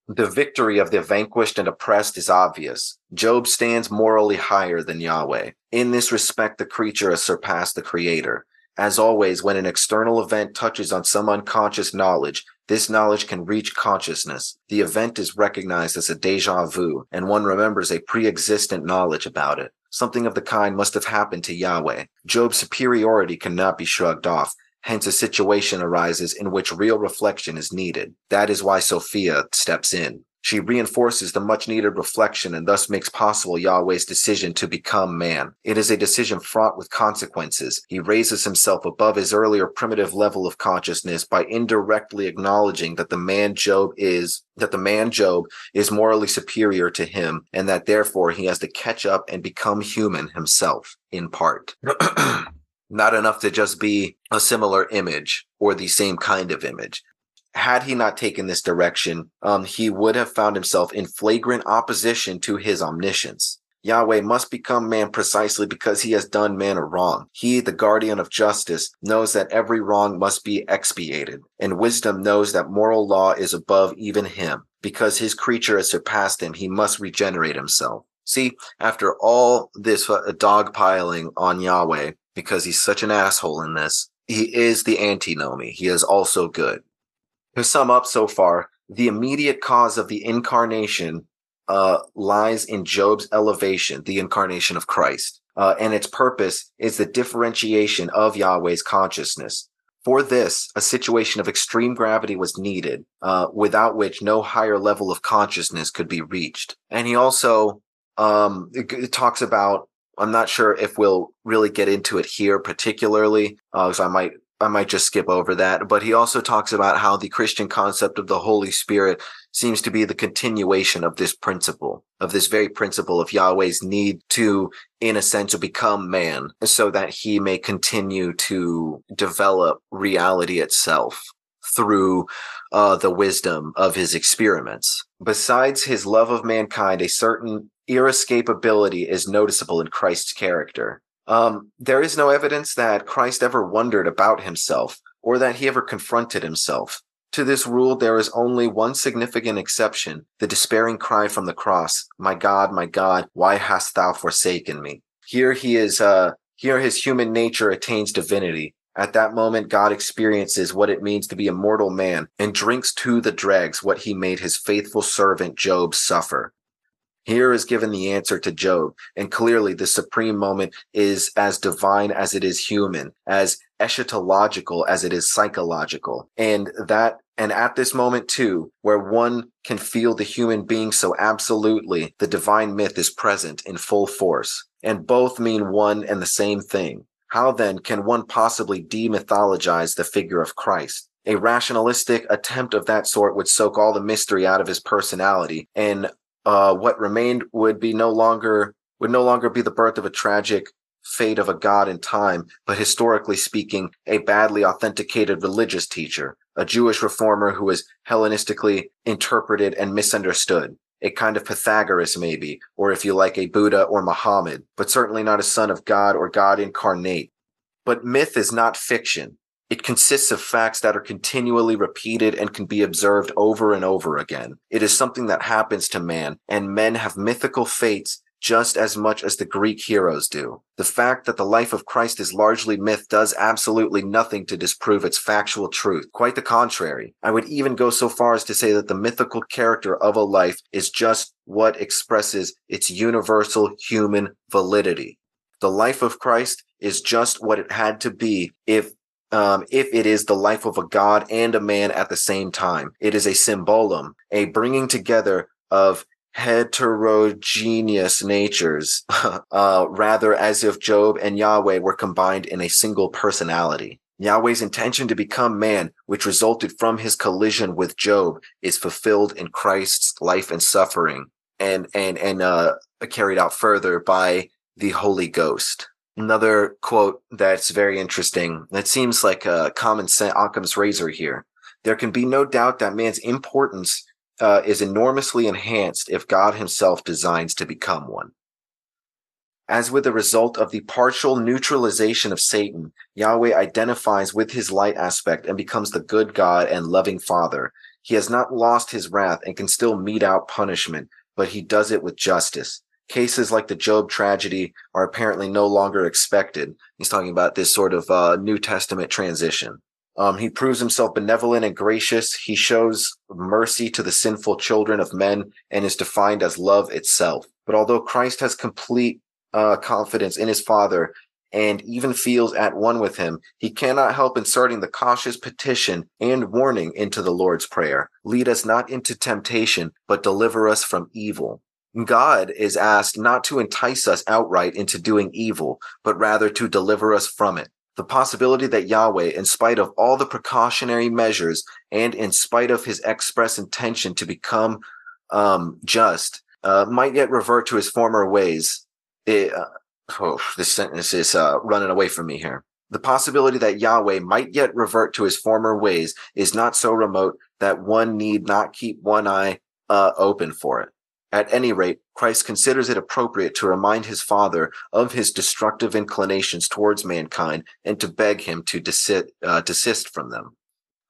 the victory of the vanquished and oppressed is obvious. Job stands morally higher than Yahweh. In this respect, the creature has surpassed the creator. As always, when an external event touches on some unconscious knowledge, this knowledge can reach consciousness. The event is recognized as a deja vu, and one remembers a pre-existent knowledge about it. Something of the kind must have happened to Yahweh. Job's superiority cannot be shrugged off. Hence, a situation arises in which real reflection is needed. That is why Sophia steps in. She reinforces the much needed reflection and thus makes possible Yahweh's decision to become man. It is a decision fraught with consequences. He raises himself above his earlier primitive level of consciousness by indirectly acknowledging that the man Job is, that the man Job is morally superior to him and that therefore he has to catch up and become human himself in part. [clears throat] Not enough to just be a similar image or the same kind of image had he not taken this direction, um, he would have found himself in flagrant opposition to his omniscience. Yahweh must become man precisely because he has done man a wrong. He, the guardian of justice, knows that every wrong must be expiated, and wisdom knows that moral law is above even him. Because his creature has surpassed him, he must regenerate himself. See, after all this uh, dogpiling on Yahweh, because he's such an asshole in this, he is the antinomy. He is also good to sum up so far, the immediate cause of the incarnation uh, lies in Job's elevation, the incarnation of Christ. Uh, and its purpose is the differentiation of Yahweh's consciousness. For this, a situation of extreme gravity was needed, uh, without which no higher level of consciousness could be reached. And he also um, it, it talks about. I'm not sure if we'll really get into it here particularly, uh, I might I might just skip over that. But he also talks about how the Christian concept of the Holy Spirit seems to be the continuation of this principle, of this very principle of Yahweh's need to, in a sense, become man so that he may continue to develop reality itself through uh, the wisdom of his experiments. Besides his love of mankind, a certain irascibility is noticeable in Christ's character. Um, there is no evidence that Christ ever wondered about himself or that he ever confronted himself. To this rule, there is only one significant exception the despairing cry from the cross, My God, my God, why hast thou forsaken me? Here he is, uh, here his human nature attains divinity, At that moment, God experiences what it means to be a mortal man and drinks to the dregs what he made his faithful servant Job suffer. Here is given the answer to Job, and clearly the supreme moment is as divine as it is human, as eschatological as it is psychological. And that, and at this moment too, where one can feel the human being so absolutely, the divine myth is present in full force, and both mean one and the same thing. How then can one possibly demythologize the figure of Christ? A rationalistic attempt of that sort would soak all the mystery out of his personality and uh, what remained would be no longer would no longer be the birth of a tragic fate of a god in time, but historically speaking, a badly authenticated religious teacher, a Jewish reformer who was Hellenistically interpreted and misunderstood. A kind of Pythagoras, maybe, or if you like, a Buddha or Muhammad, but certainly not a son of God or God incarnate. But myth is not fiction. It consists of facts that are continually repeated and can be observed over and over again. It is something that happens to man, and men have mythical fates just as much as the Greek heroes do. The fact that the life of Christ is largely myth does absolutely nothing to disprove its factual truth. Quite the contrary. I would even go so far as to say that the mythical character of a life is just what expresses its universal human validity. The life of Christ is just what it had to be if um, if it is the life of a god and a man at the same time. It is a symbolum, a bringing together of heterogeneous natures, [laughs] uh, rather as if Job and Yahweh were combined in a single personality. Yahweh's intention to become man, which resulted from his collision with Job, is fulfilled in Christ's life and suffering, and and and uh, carried out further by the Holy Ghost. Another quote that's very interesting. That seems like a common sense Occam's razor here. There can be no doubt that man's importance uh, is enormously enhanced if God himself designs to become one. As with the result of the partial neutralization of Satan, Yahweh identifies with his light aspect and becomes the good God and loving Father. He has not lost his wrath and can still mete out punishment, but he does it with justice cases like the Job tragedy are apparently no longer expected. He's talking about this sort of uh, New Testament transition. Um, he proves himself benevolent and gracious. He shows mercy to the sinful children of men and is defined as love itself. But although Christ has complete uh, confidence in his Father and even feels at one with him, he cannot help inserting the cautious petition and warning into the Lord's Prayer Lead us not into temptation, but deliver us from evil. God is asked not to entice us outright into doing evil, but rather to deliver us from it. The possibility that Yahweh, in spite of all the precautionary measures and in spite of his express intention to become um, just, uh, might yet revert to his former ways. It, uh, oh, this sentence is uh, running away from me here. The possibility that Yahweh might yet revert to his former ways is not so remote that one need not keep one eye uh, open for it. At any rate, Christ considers it appropriate to remind his Father of his destructive inclinations towards mankind and to beg him to desist, uh, desist from them.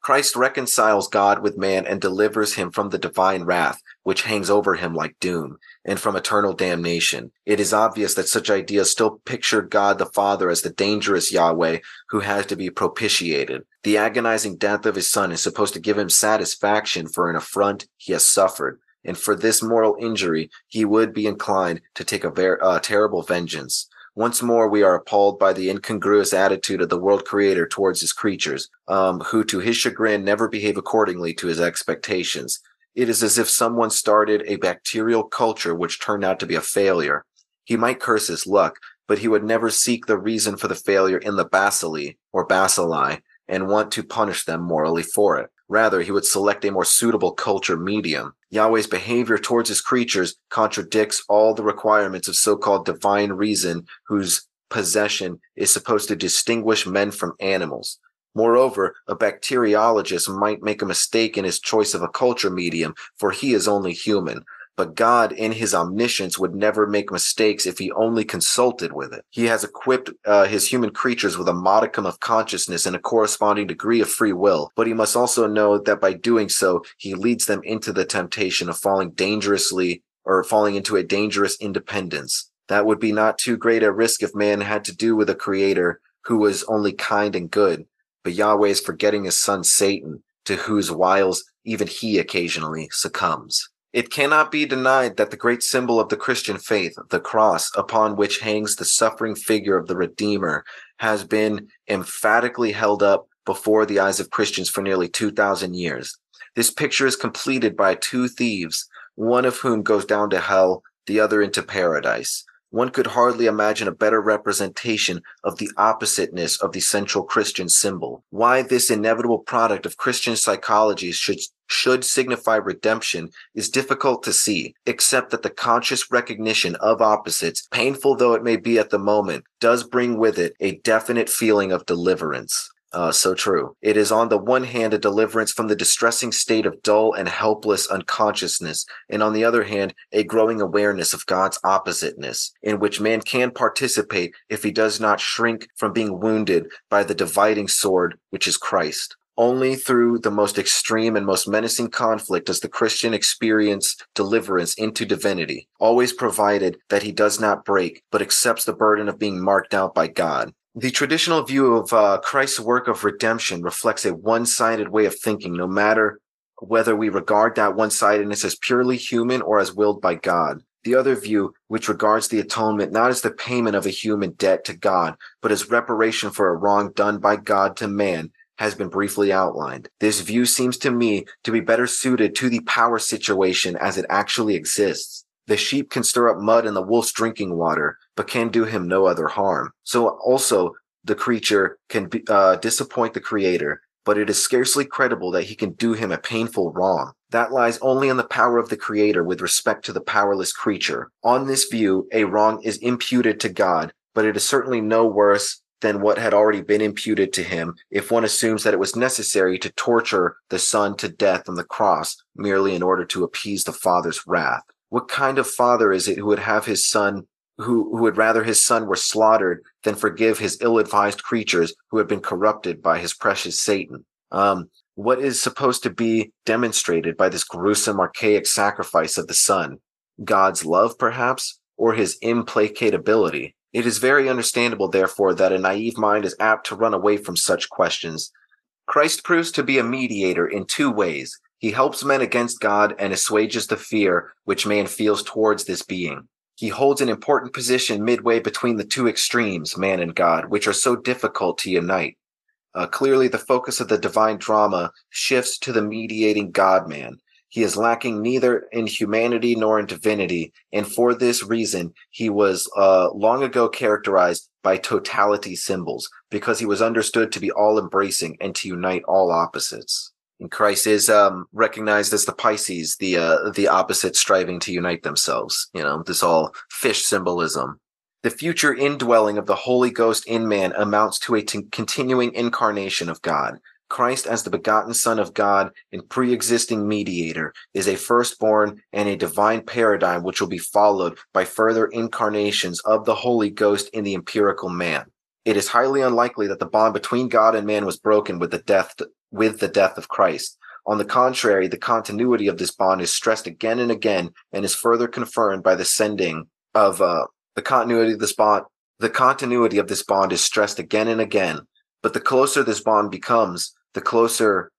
Christ reconciles God with man and delivers him from the divine wrath, which hangs over him like doom, and from eternal damnation. It is obvious that such ideas still picture God the Father as the dangerous Yahweh who has to be propitiated. The agonizing death of his son is supposed to give him satisfaction for an affront he has suffered, and for this moral injury he would be inclined to take a ver- uh, terrible vengeance. Once more, we are appalled by the incongruous attitude of the world creator towards his creatures, um, who, to his chagrin, never behave accordingly to his expectations. It is as if someone started a bacterial culture which turned out to be a failure. He might curse his luck, but he would never seek the reason for the failure in the bacilli or bacilli and want to punish them morally for it. Rather, he would select a more suitable culture medium. Yahweh's behavior towards his creatures contradicts all the requirements of so-called divine reason whose possession is supposed to distinguish men from animals. Moreover, a bacteriologist might make a mistake in his choice of a culture medium, for he is only human. But God, in his omniscience, would never make mistakes if he only consulted with it. He has equipped uh, his human creatures with a modicum of consciousness and a corresponding degree of free will, but he must also know that by doing so, he leads them into the temptation of falling dangerously or falling into a dangerous independence. That would be not too great a risk if man had to do with a creator who was only kind and good, but Yahweh is forgetting his son Satan, to whose wiles even he occasionally succumbs. It cannot be denied that the great symbol of the Christian faith, the cross upon which hangs the suffering figure of the Redeemer, has been emphatically held up before the eyes of Christians for nearly 2,000 years. This picture is completed by two thieves, one of whom goes down to hell, the other into paradise. One could hardly imagine a better representation of the oppositeness of the central Christian symbol. Why this inevitable product of Christian psychology should should signify redemption is difficult to see, except that the conscious recognition of opposites, painful though it may be at the moment, does bring with it a definite feeling of deliverance. Uh, so true. It is on the one hand a deliverance from the distressing state of dull and helpless unconsciousness, and on the other hand, a growing awareness of God's oppositeness, in which man can participate if he does not shrink from being wounded by the dividing sword, which is Christ. Only through the most extreme and most menacing conflict does the Christian experience deliverance into divinity, always provided that he does not break, but accepts the burden of being marked out by God. The traditional view of uh, Christ's work of redemption reflects a one sided way of thinking, no matter whether we regard that one sidedness as purely human or as willed by God. The other view, which regards the atonement not as the payment of a human debt to God, but as reparation for a wrong done by God to man, has been briefly outlined. This view seems to me to be better suited to the power situation as it actually exists. The sheep can stir up mud in the wolf's drinking water, but can do him no other harm. So also the creature can be, uh, disappoint the creator, but it is scarcely credible that he can do him a painful wrong. That lies only in the power of the creator with respect to the powerless creature. On this view, a wrong is imputed to God, but it is certainly no worse than what had already been imputed to him if one assumes that it was necessary to torture the son to death on the cross merely in order to appease the father's wrath. What kind of father is it who would have his son who, who would rather his son were slaughtered than forgive his ill-advised creatures who had been corrupted by his precious Satan? Um, what is supposed to be demonstrated by this gruesome archaic sacrifice of the son? God's love, perhaps, or his implacability? It is very understandable, therefore, that a naive mind is apt to run away from such questions. Christ proves to be a mediator in two ways. He helps men against God and assuages the fear which man feels towards this being. He holds an important position midway between the two extremes, man and God, which are so difficult to unite. Uh, clearly, the focus of the divine drama shifts to the mediating God man. He is lacking neither in humanity nor in divinity, and for this reason, he was uh, long ago characterized by totality symbols, because he was understood to be all embracing and to unite all opposites. And Christ is um, recognized as the Pisces, the uh, the opposite striving to unite themselves. You know, this all fish symbolism. The future indwelling of the Holy Ghost in man amounts to a t- continuing incarnation of God. Christ, as the begotten Son of God and pre existing mediator, is a firstborn and a divine paradigm which will be followed by further incarnations of the Holy Ghost in the empirical man. It is highly unlikely that the bond between God and man was broken with the death with the death of Christ. On the contrary, the continuity of this bond is stressed again and again and is further confirmed by the sending of uh, the continuity of this bond. The continuity of this bond is stressed again and again. But the closer this bond becomes, the closer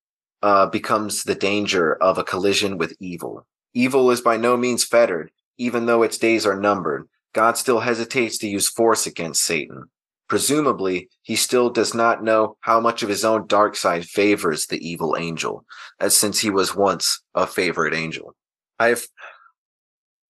uh, becomes the danger of a collision with evil. Evil is by no means fettered, even though its days are numbered. God still hesitates to use force against Satan. Presumably, he still does not know how much of his own dark side favors the evil angel, as since he was once a favorite angel. I have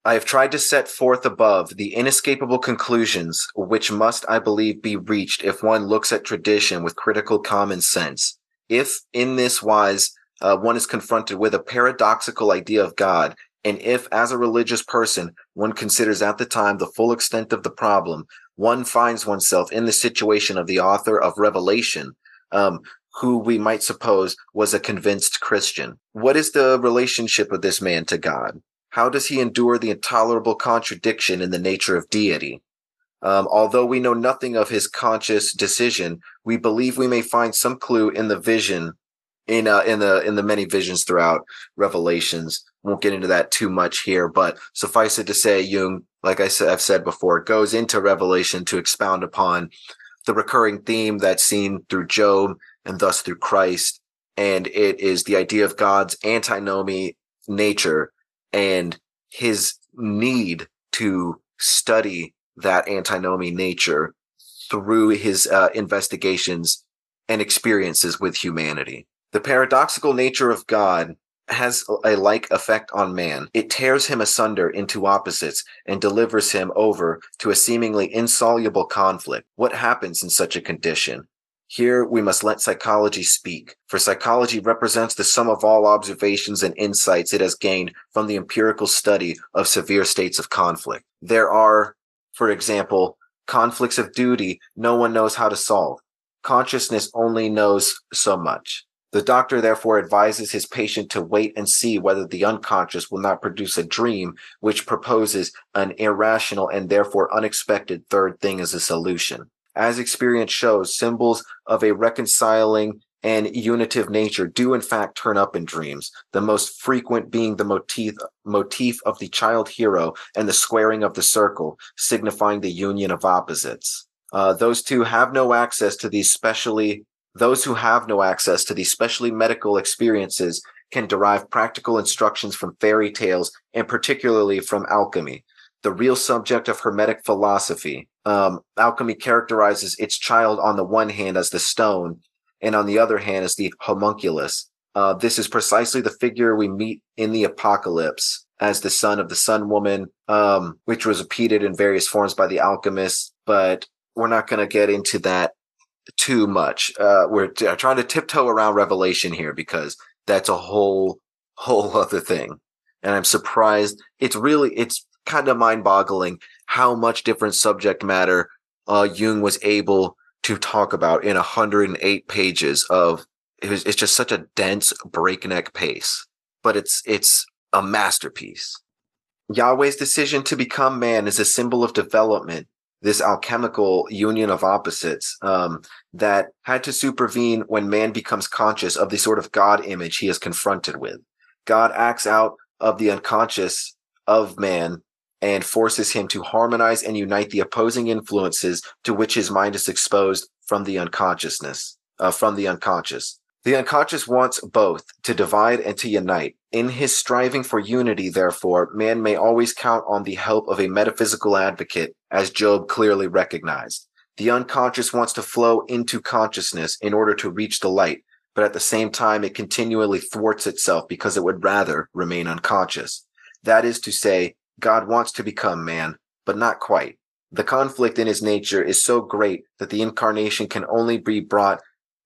I have tried to set forth above the inescapable conclusions which must, I believe, be reached if one looks at tradition with critical common sense. If, in this wise, uh, one is confronted with a paradoxical idea of God, and if, as a religious person, one considers at the time the full extent of the problem, one finds oneself in the situation of the author of Revelation, um, who we might suppose was a convinced Christian. What is the relationship of this man to God? How does he endure the intolerable contradiction in the nature of deity? Um, although we know nothing of his conscious decision, we believe we may find some clue in the vision, in uh, in the in the many visions throughout Revelations. Won't get into that too much here, but suffice it to say, Jung like I said, I've said before, goes into Revelation to expound upon the recurring theme that's seen through Job and thus through Christ. And it is the idea of God's antinomy nature and his need to study that antinomy nature through his uh, investigations and experiences with humanity. The paradoxical nature of God has a like effect on man. It tears him asunder into opposites and delivers him over to a seemingly insoluble conflict. What happens in such a condition? Here we must let psychology speak, for psychology represents the sum of all observations and insights it has gained from the empirical study of severe states of conflict. There are, for example, conflicts of duty no one knows how to solve. Consciousness only knows so much. The doctor therefore advises his patient to wait and see whether the unconscious will not produce a dream which proposes an irrational and therefore unexpected third thing as a solution. As experience shows, symbols of a reconciling and unitive nature do in fact turn up in dreams, the most frequent being the motif, motif of the child hero and the squaring of the circle, signifying the union of opposites. Uh, those two have no access to these specially those who have no access to these specially medical experiences can derive practical instructions from fairy tales and particularly from alchemy, the real subject of Hermetic philosophy. Um, alchemy characterizes its child on the one hand as the stone and on the other hand as the homunculus. Uh, this is precisely the figure we meet in the apocalypse as the son of the sun woman, um, which was repeated in various forms by the alchemists, but we're not going to get into that too much. Uh, we're t- trying to tiptoe around Revelation here because that's a whole whole [laughs] other thing. And I'm surprised. It's really it's kind of mind boggling how much different subject matter uh, Jung was able to talk about in 108 pages of it was, it's just such a dense breakneck pace, but it's it's a masterpiece. Yahweh's decision to become man is a symbol of development this alchemical union of opposites um, that had to supervene when man becomes conscious of the sort of God image he is confronted with. God acts out of the unconscious of man and forces him to harmonize and unite the opposing influences to which his mind is exposed from the unconsciousness, uh, from the unconscious. The unconscious wants both to divide and to unite. In his striving for unity, therefore, man may always count on the help of a metaphysical advocate, as Job clearly recognized. The unconscious wants to flow into consciousness in order to reach the light, but at the same time, it continually thwarts itself because it would rather remain unconscious. That is to say, God wants to become man, but not quite. The conflict in his nature is so great that the incarnation can only be brought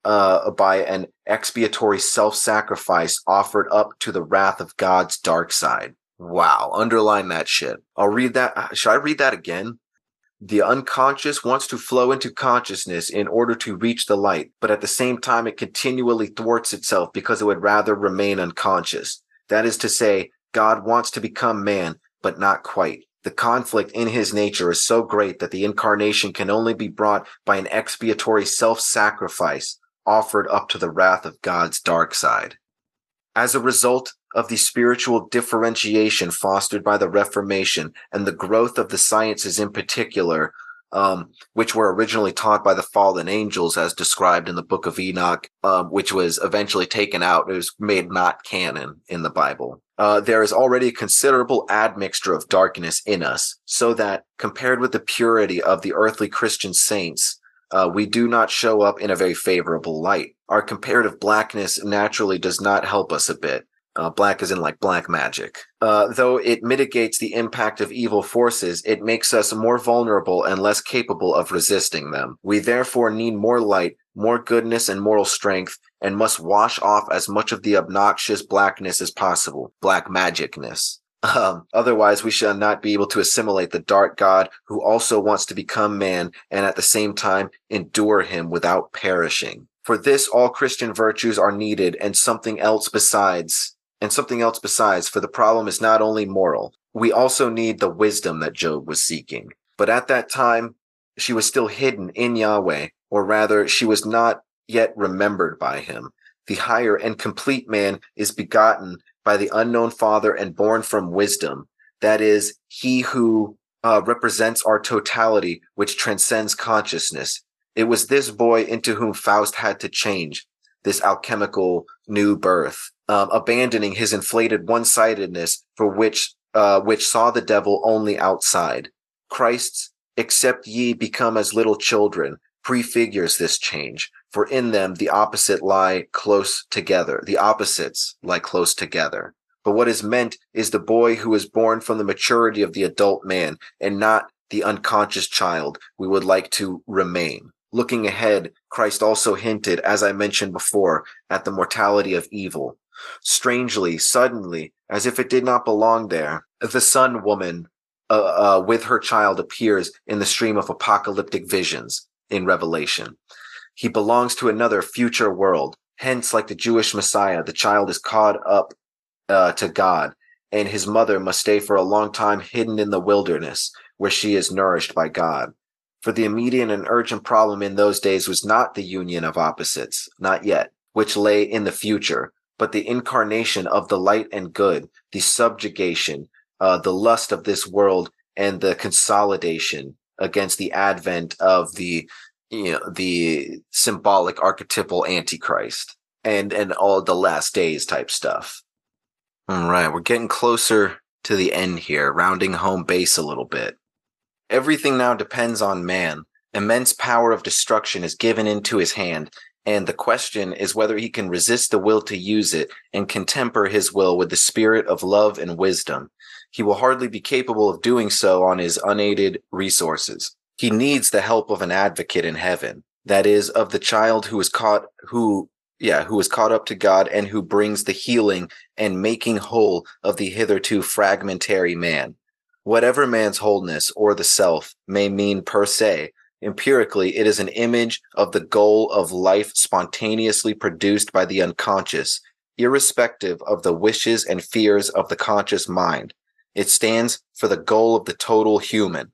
uh, by an expiatory self sacrifice offered up to the wrath of God's dark side. Wow. Underline that shit. I'll read that. Uh, should I read that again? The unconscious wants to flow into consciousness in order to reach the light, but at the same time, it continually thwarts itself because it would rather remain unconscious. That is to say, God wants to become man, but not quite. The conflict in his nature is so great that the incarnation can only be brought by an expiatory self sacrifice offered up to the wrath of God's dark side. As a result of the spiritual differentiation fostered by the Reformation and the growth of the sciences in particular, um, which were originally taught by the fallen angels, as described in the book of Enoch, um, which was eventually taken out. It was made not canon in the Bible. Uh, there is already a considerable admixture of darkness in us, so that compared with the purity of the earthly Christian saints, uh, we do not show up in a very favorable light. Our comparative blackness naturally does not help us a bit. Uh, black is in like black magic. Uh, though it mitigates the impact of evil forces, it makes us more vulnerable and less capable of resisting them. We therefore need more light, more goodness and moral strength, and must wash off as much of the obnoxious blackness as possible, black magicness. [laughs] Um, otherwise, we shall not be able to assimilate the dark God who also wants to become man and at the same time endure him without perishing. For this, all Christian virtues are needed and something else besides, and something else besides, for the problem is not only moral. We also need the wisdom that Job was seeking. But at that time, she was still hidden in Yahweh, or rather, she was not yet remembered by him. The higher and complete man is begotten by the unknown Father and born from wisdom. That is, he who uh, represents our totality, which transcends consciousness. It was this boy into whom Faust had to change, this alchemical new birth, um, abandoning his inflated one-sidedness for which uh, which saw the devil only outside. Christ's except ye become as little children prefigures this change, for in them the opposite lie close together. The opposites lie close together. But what is meant is the boy who is born from the maturity of the adult man and not the unconscious child we would like to remain. Looking ahead, Christ also hinted, as I mentioned before, at the mortality of evil. Strangely, suddenly, as if it did not belong there, the Sun Woman uh, uh, with her child appears in the stream of apocalyptic visions in Revelation. He belongs to another future world. Hence, like the Jewish Messiah, the child is caught up uh, to God, and his mother must stay for a long time hidden in the wilderness, where she is nourished by God. For the immediate and urgent problem in those days was not the union of opposites, not yet, which lay in the future, but the incarnation of the light and good, the subjugation, uh, the lust of this world, and the consolidation against the advent of the, you know, the symbolic archetypal antichrist and, and all the last days type stuff. All right, we're getting closer to the end here, rounding home base a little bit. Everything now depends on man. Immense power of destruction is given into his hand, and the question is whether he can resist the will to use it and can temper his will with the spirit of love and wisdom. He will hardly be capable of doing so on his unaided resources. He needs the help of an advocate in heaven, that is, of the child who is caught, who, yeah, who is caught up to God and who brings the healing and making whole of the hitherto fragmentary man. Whatever man's wholeness or the self may mean per se, empirically, it is an image of the goal of life spontaneously produced by the unconscious, irrespective of the wishes and fears of the conscious mind. It stands for the goal of the total human,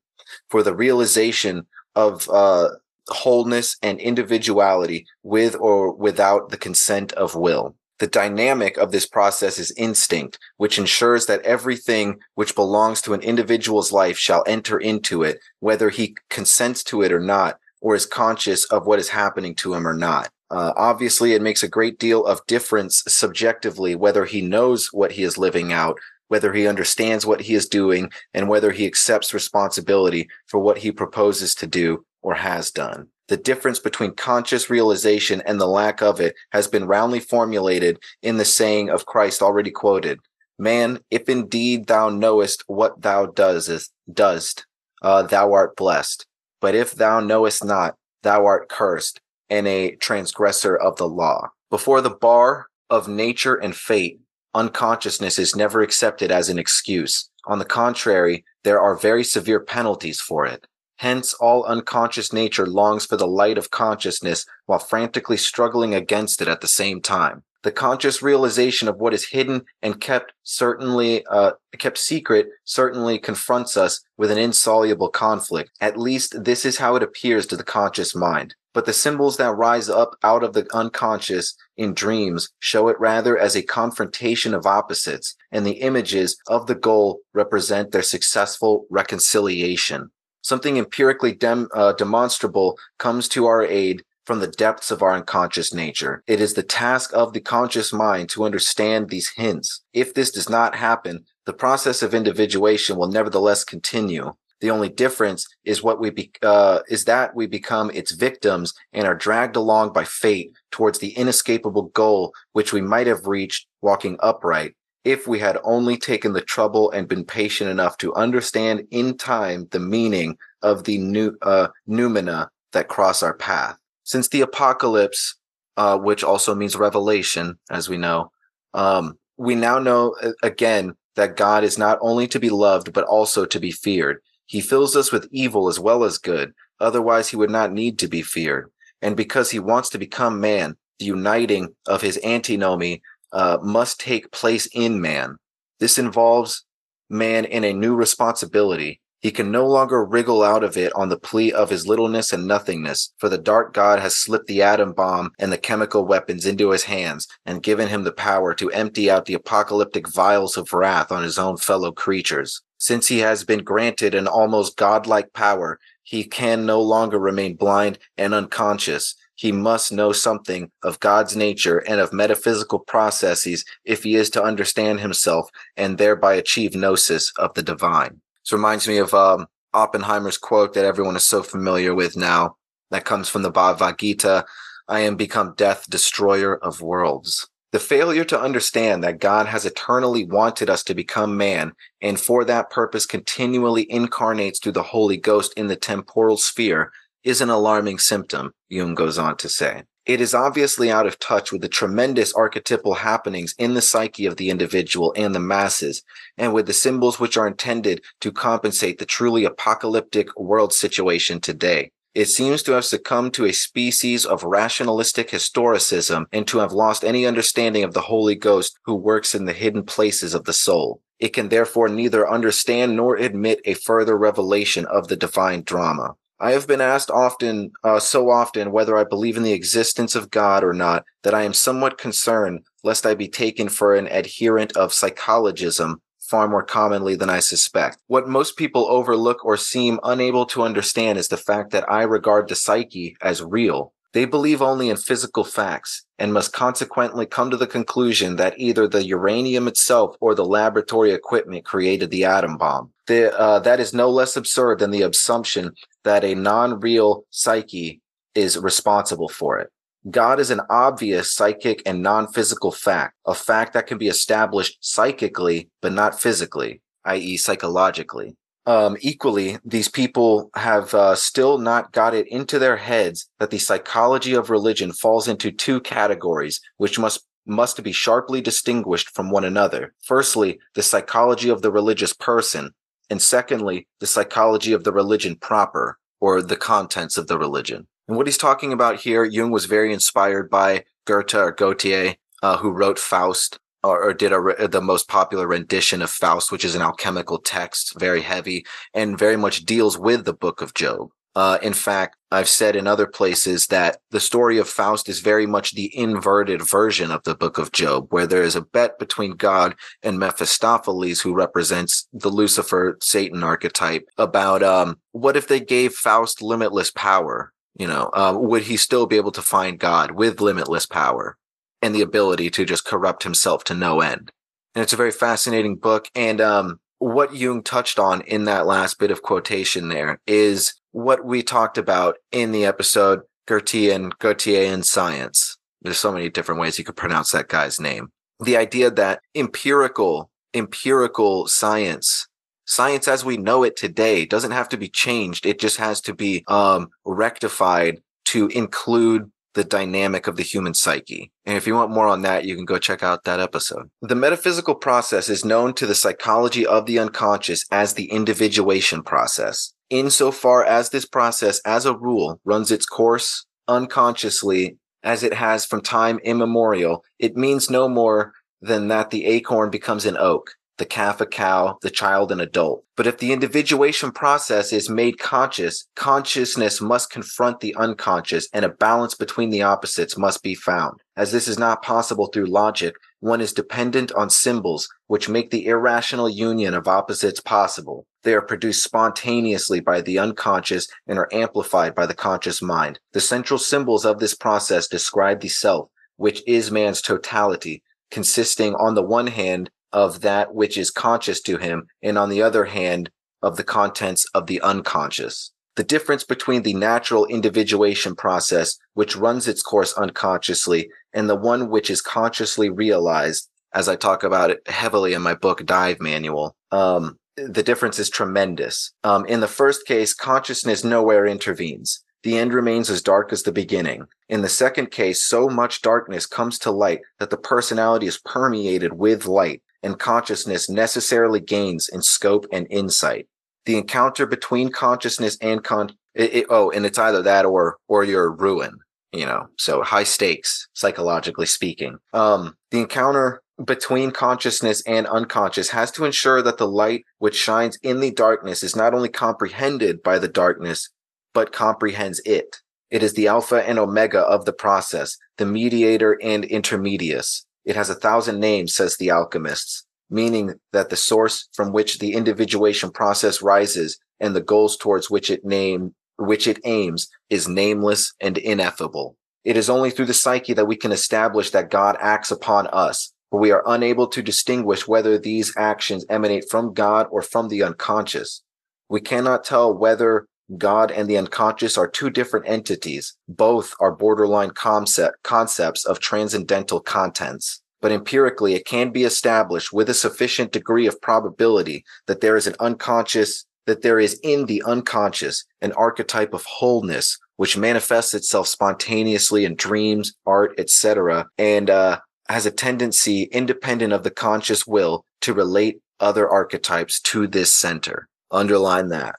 for the realization of uh, wholeness and individuality with or without the consent of will. The dynamic of this process is instinct, which ensures that everything which belongs to an individual's life shall enter into it, whether he consents to it or not, or is conscious of what is happening to him or not. Uh, obviously, it makes a great deal of difference subjectively whether he knows what he is living out, whether he understands what he is doing, and whether he accepts responsibility for what he proposes to do or has done the difference between conscious realization and the lack of it has been roundly formulated in the saying of Christ already quoted. Man, if indeed thou knowest what thou doest, uh, thou art blessed. But if thou knowest not, thou art cursed and a transgressor of the law. Before the bar of nature and fate, unconsciousness is never accepted as an excuse. On the contrary, there are very severe penalties for it. Hence, all unconscious nature longs for the light of consciousness while frantically struggling against it at the same time. The conscious realization of what is hidden and kept certainly, uh, kept secret certainly confronts us with an insoluble conflict. At least this is how it appears to the conscious mind. But the symbols that rise up out of the unconscious in dreams show it rather as a confrontation of opposites, and the images of the goal represent their successful reconciliation something empirically dem, uh, demonstrable comes to our aid from the depths of our unconscious nature. It is the task of the conscious mind to understand these hints. If this does not happen, the process of individuation will nevertheless continue. The only difference is what we be, uh, is that we become its victims and are dragged along by fate towards the inescapable goal which we might have reached walking upright if we had only taken the trouble and been patient enough to understand in time the meaning of the new uh, numina that cross our path. Since the apocalypse, uh, which also means revelation, as we know, um, we now know uh, again that God is not only to be loved, but also to be feared. He fills us with evil as well as good. Otherwise, he would not need to be feared. And because he wants to become man, the uniting of his antinomy uh, must take place in man. This involves man in a new responsibility. He He can no longer wriggle out of it on the plea of his littleness and nothingness, for the dark god has slipped the atom bomb and the chemical weapons into his hands and given him the power to empty out the apocalyptic vials of wrath on his own fellow creatures. Since he has been granted an almost godlike power, he can no longer remain blind and unconscious. He must know something of God's nature and of metaphysical processes if he is to understand himself and thereby achieve gnosis of the divine. This reminds me of um, Oppenheimer's quote that everyone is so familiar with now. That comes from the Bhagavad Gita. I am become death, destroyer of worlds. The failure to understand that God has eternally wanted us to become man and for that purpose continually incarnates through the Holy Ghost in the temporal sphere is an alarming symptom, Jung goes on to say. It is obviously out of touch with the tremendous archetypal happenings in the psyche of the individual and the masses, and with the symbols which are intended to compensate the truly apocalyptic world situation today. It seems to have succumbed to a species of rationalistic historicism and to have lost any understanding of the Holy Ghost who works in the hidden places of the soul. It can therefore neither understand nor admit a further revelation of the divine drama. I have been asked often, uh, so often, whether I believe in the existence of God or not, that I am somewhat concerned lest I be taken for an adherent of psychologism far more commonly than I suspect. What most people overlook or seem unable to understand is the fact that I regard the psyche as real. They believe only in physical facts and must consequently come to the conclusion that either the uranium itself or the laboratory equipment created the atom bomb. The, uh, that is no less absurd than the assumption that a non-real psyche is responsible for it. God is an obvious psychic and non-physical fact, a fact that can be established psychically, but not physically, i.e. psychologically. Um, equally, these people have uh, still not got it into their heads that the psychology of religion falls into two categories, which must must be sharply distinguished from one another. Firstly, the psychology of the religious person, and secondly, the psychology of the religion proper, or the contents of the religion. And what he's talking about here, Jung was very inspired by Goethe or Gautier, uh, who wrote Faust or, or did a, the most popular rendition of Faust, which is an alchemical text, very heavy and very much deals with the book of Job. Uh, in fact, I've said in other places that the story of Faust is very much the inverted version of the book of Job, where there is a bet between God and Mephistopheles, who represents the Lucifer Satan archetype, about um, what if they gave Faust limitless power? You know, uh, would he still be able to find God with limitless power and the ability to just corrupt himself to no end? And it's a very fascinating book. And um, what Jung touched on in that last bit of quotation there is what we talked about in the episode Gertier and Gautier Science. There's so many different ways you could pronounce that guy's name. The idea that empirical, empirical science science as we know it today doesn't have to be changed. It just has to be um, rectified to include the dynamic of the human psyche. And if you want more on that, you can go check out that episode. The metaphysical process is known to the psychology of the unconscious as the individuation process. Insofar as this process, as a rule, runs its course unconsciously as it has from time immemorial, it means no more than that the acorn becomes an oak the calf a cow, the child an adult. But if the individuation process is made conscious, consciousness must confront the unconscious and a balance between the opposites must be found. As this is not possible through logic, one is dependent on symbols which make the irrational union of opposites possible. They are produced spontaneously by the unconscious and are amplified by the conscious mind. The central symbols of this process describe the self, which is man's totality, consisting on the one hand of that which is conscious to him, and on the other hand, of the contents of the unconscious. The difference between the natural individuation process, which runs its course unconsciously, and the one which is consciously realized, as I talk about it heavily in my book, Dive Manual, um, the difference is tremendous. Um, in the first case, consciousness nowhere intervenes. The end remains as dark as the beginning. In the second case, so much darkness comes to light that the personality is permeated with light and consciousness necessarily gains in scope and insight. The encounter between consciousness and con it, it, oh, and it's either that or or your ruin. You know, so high stakes psychologically speaking. Um, the encounter between consciousness and unconscious has to ensure that the light which shines in the darkness is not only comprehended by the darkness, but comprehends it. It is the alpha and omega of the process, the mediator and intermedius. It has a thousand names, says the alchemists, meaning that the source from which the individuation process rises and the goals towards which it name, which it aims is nameless and ineffable. It is only through the psyche that we can establish that God acts upon us, but we are unable to distinguish whether these actions emanate from God or from the unconscious. We cannot tell whether God and the unconscious are two different entities. Both are borderline concept, concepts of transcendental contents. But empirically, it can be established with a sufficient degree of probability that there is an unconscious, that there is in the unconscious an archetype of wholeness, which manifests itself spontaneously in dreams, art, etc., and uh, has a tendency, independent of the conscious will, to relate other archetypes to this center. Underline that.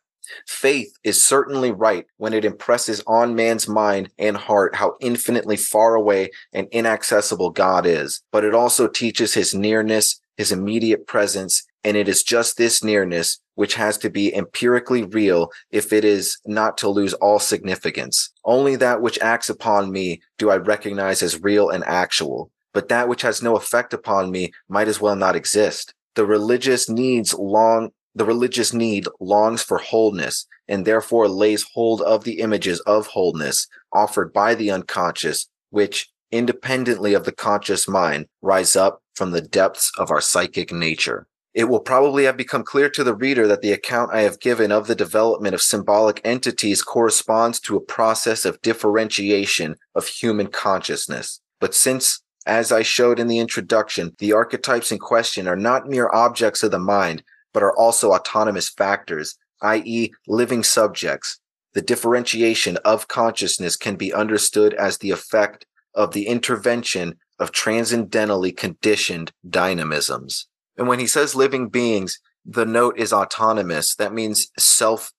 Faith is certainly right when it impresses on man's mind and heart how infinitely far away and inaccessible God is, but it also teaches his nearness, his immediate presence, and it is just this nearness which has to be empirically real if it is not to lose all significance. Only that which acts upon me do I recognize as real and actual, but that which has no effect upon me might as well not exist. The religious needs long the religious need longs for wholeness and therefore lays hold of the images of wholeness offered by the unconscious, which independently of the conscious mind rise up from the depths of our psychic nature. It will probably have become clear to the reader that the account I have given of the development of symbolic entities corresponds to a process of differentiation of human consciousness. But since as I showed in the introduction, the archetypes in question are not mere objects of the mind, but are also autonomous factors, i.e., living subjects. The differentiation of consciousness can be understood as the effect of the intervention of transcendentally conditioned dynamisms. And when he says living beings, the note is autonomous. That means self,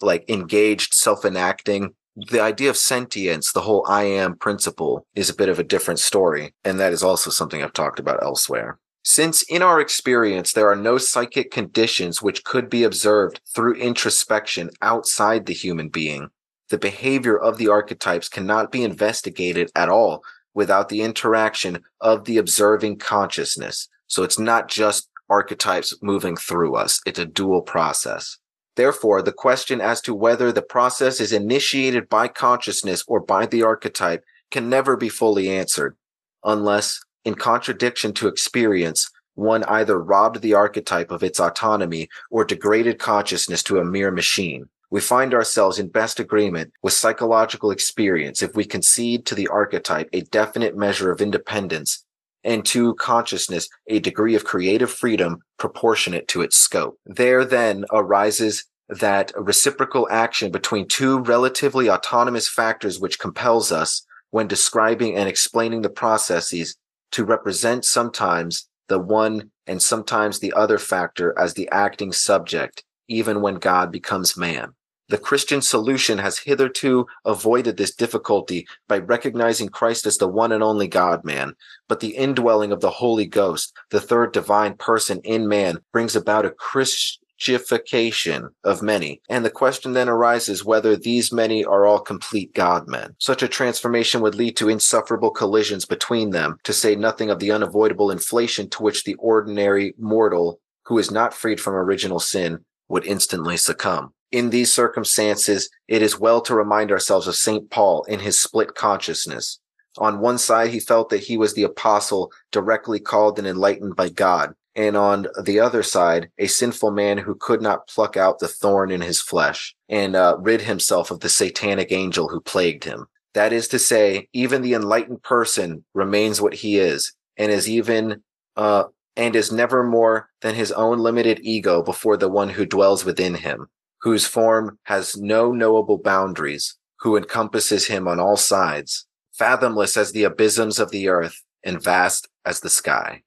like engaged, self enacting. The idea of sentience, the whole I am principle is a bit of a different story. And that is also something I've talked about elsewhere. Since in our experience, there are no psychic conditions which could be observed through introspection outside the human being, the behavior of the archetypes cannot be investigated at all without the interaction of the observing consciousness. So it's not just archetypes moving through us. It's a dual process. Therefore, the question as to whether the process is initiated by consciousness or by the archetype can never be fully answered unless in contradiction to experience, one either robbed the archetype of its autonomy or degraded consciousness to a mere machine. We find ourselves in best agreement with psychological experience if we concede to the archetype a definite measure of independence and to consciousness a degree of creative freedom proportionate to its scope. There then arises that reciprocal action between two relatively autonomous factors which compels us when describing and explaining the processes to represent sometimes the one and sometimes the other factor as the acting subject, even when God becomes man. The Christian solution has hitherto avoided this difficulty by recognizing Christ as the one and only God man. But the indwelling of the Holy Ghost, the third divine person in man, brings about a Christ, Ification of many. And the question then arises whether these many are all complete God men. Such a transformation would lead to insufferable collisions between them, to say nothing of the unavoidable inflation to which the ordinary mortal who is not freed from original sin would instantly succumb. In these circumstances, it is well to remind ourselves of St. Paul in his split consciousness. On one side, he felt that he was the apostle directly called and enlightened by God and on the other side, a sinful man who could not pluck out the thorn in his flesh and uh, rid himself of the satanic angel who plagued him. That is to say, even the enlightened person remains what he is and is even, uh, and is never more than his own limited ego before the one who dwells within him, whose form has no knowable boundaries, who encompasses him on all sides, fathomless as the abysms of the earth and vast as the sky.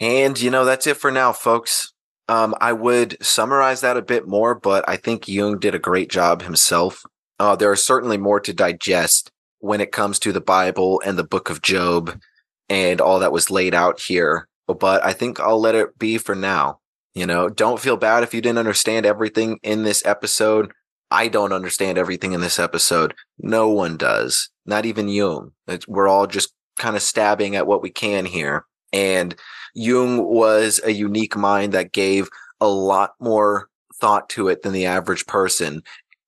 And, you know, that's it for now, folks. Um, I would summarize that a bit more, but I think Jung did a great job himself. Uh, there are certainly more to digest when it comes to the Bible and the book of Job and all that was laid out here. but I think I'll let it be for now. You know, don't feel bad if you didn't understand everything in this episode. I don't understand everything in this episode. No one does, not even Jung. It's, we're all just kind of stabbing at what we can here. And Jung was a unique mind that gave a lot more thought to it than the average person.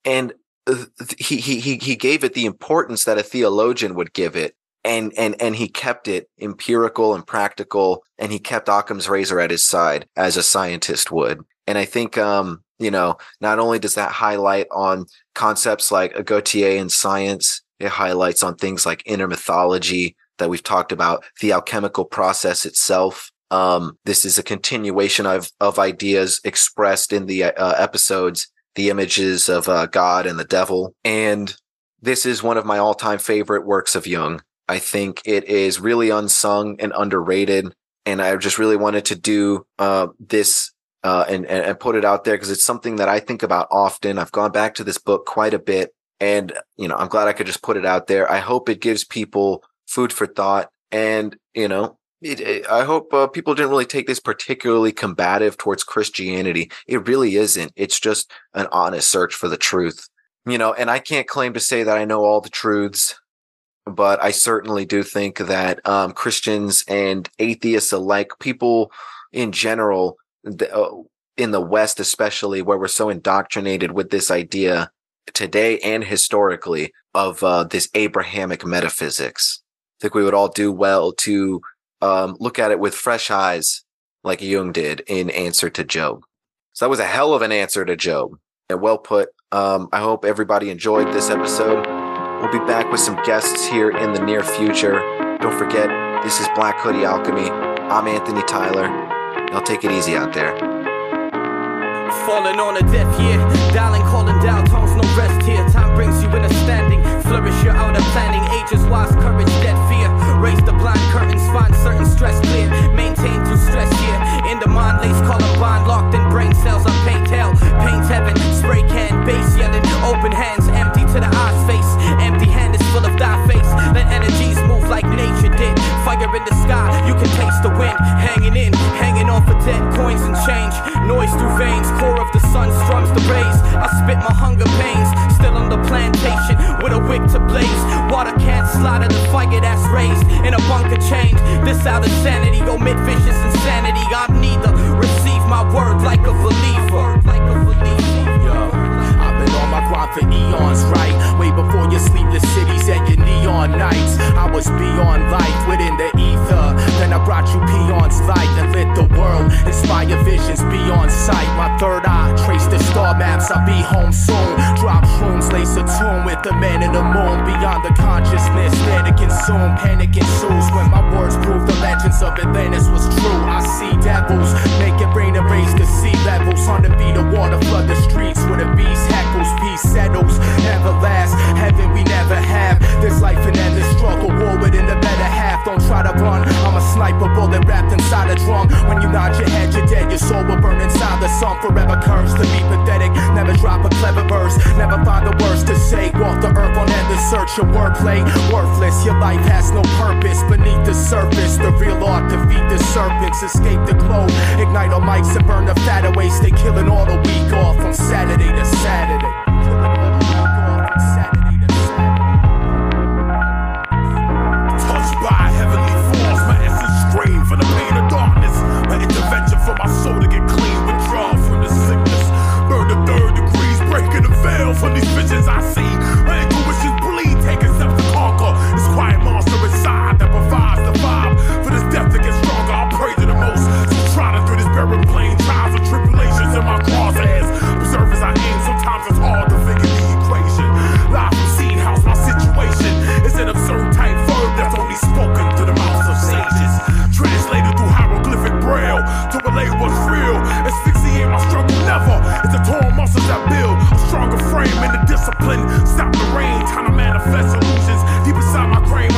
And uh, he, he, he gave it the importance that a theologian would give it. And, and, and he kept it empirical and practical. And he kept Occam's razor at his side as a scientist would. And I think, um, you know, not only does that highlight on concepts like a Gautier in science, it highlights on things like inner mythology that we've talked about, the alchemical process itself. Um, this is a continuation of, of ideas expressed in the uh, episodes, the images of uh, God and the devil. And this is one of my all time favorite works of Jung. I think it is really unsung and underrated. And I just really wanted to do uh, this uh, and, and put it out there because it's something that I think about often. I've gone back to this book quite a bit, and you know, I'm glad I could just put it out there. I hope it gives people food for thought, and you know, it, it, I hope uh, people didn't really take this particularly combative towards Christianity. It really isn't. It's just an honest search for the truth, you know. And I can't claim to say that I know all the truths, but I certainly do think that um, Christians and atheists alike, people in general the, uh, in the West, especially where we're so indoctrinated with this idea today and historically of uh, this Abrahamic metaphysics. I think we would all do well to um, look at it with fresh eyes, like Jung did in Answer to Job. So that was a hell of an answer to Job, and well put. Um, I hope everybody enjoyed this episode. We'll be back with some guests here in the near future. Don't forget, this is Black Hoodie Alchemy. I'm Anthony Tyler. Y'all take it easy out there. Falling on a deaf ear, dialing, calling down tones, no rest here. Time brings you in a standing, flourish your outer planning. Ages wise, courage, dead fear. Raise the blind curtains, find certain stress clear. Maintain through stress here. In the mind, lace Columbine, locked in brain cells. I paint hell, paint heaven. Spray can, bass yelling. Open hands, empty to the eyes face. Fire in the sky, you can taste the wind. Hanging in, hanging off of dead coins and change. Noise through veins, core of the sun strums the rays. I spit my hunger pains, still on the plantation with a wick to blaze. Water can't slide in the fire that's raised in a bunker change. This out of sanity, omit vicious insanity. I'm neither. Receive my word like a believer. Like a believer. For eons, right? Way before your sleepless cities and your neon nights. I was beyond life within the ether. Then I brought you peons light and lit the world. Inspire visions beyond sight. My third eye trace the star maps. I'll be home soon. Drop shrooms, lace a tune with the man in the moon. Beyond the consciousness, there to consume. Panic ensues when my words prove the legends of Atlantis was true. I see devils, make it rain and raise the sea levels. On the beat of water, flood the streets where the beast heckles. Peace settles, never last. Heaven we never have. This life an endless struggle, war within the better half. Don't try to run. I'm a sniper bullet wrapped inside a drum. When you nod your head, you're dead. Your soul will burn inside the sun. Forever cursed to be pathetic. Never drop a clever verse. Never find the words to say. Walk the earth on end endless search. Your wordplay worthless. Your life has no purpose beneath the surface. The real art defeat the serpents. Escape the globe. Ignite on mics and burn the fat away. Stay killing all the week off from Saturday to Saturday. From these visions I see. It's the torn muscles that build a stronger frame and the discipline. Stop the rain, time to manifest illusions deep inside my brain.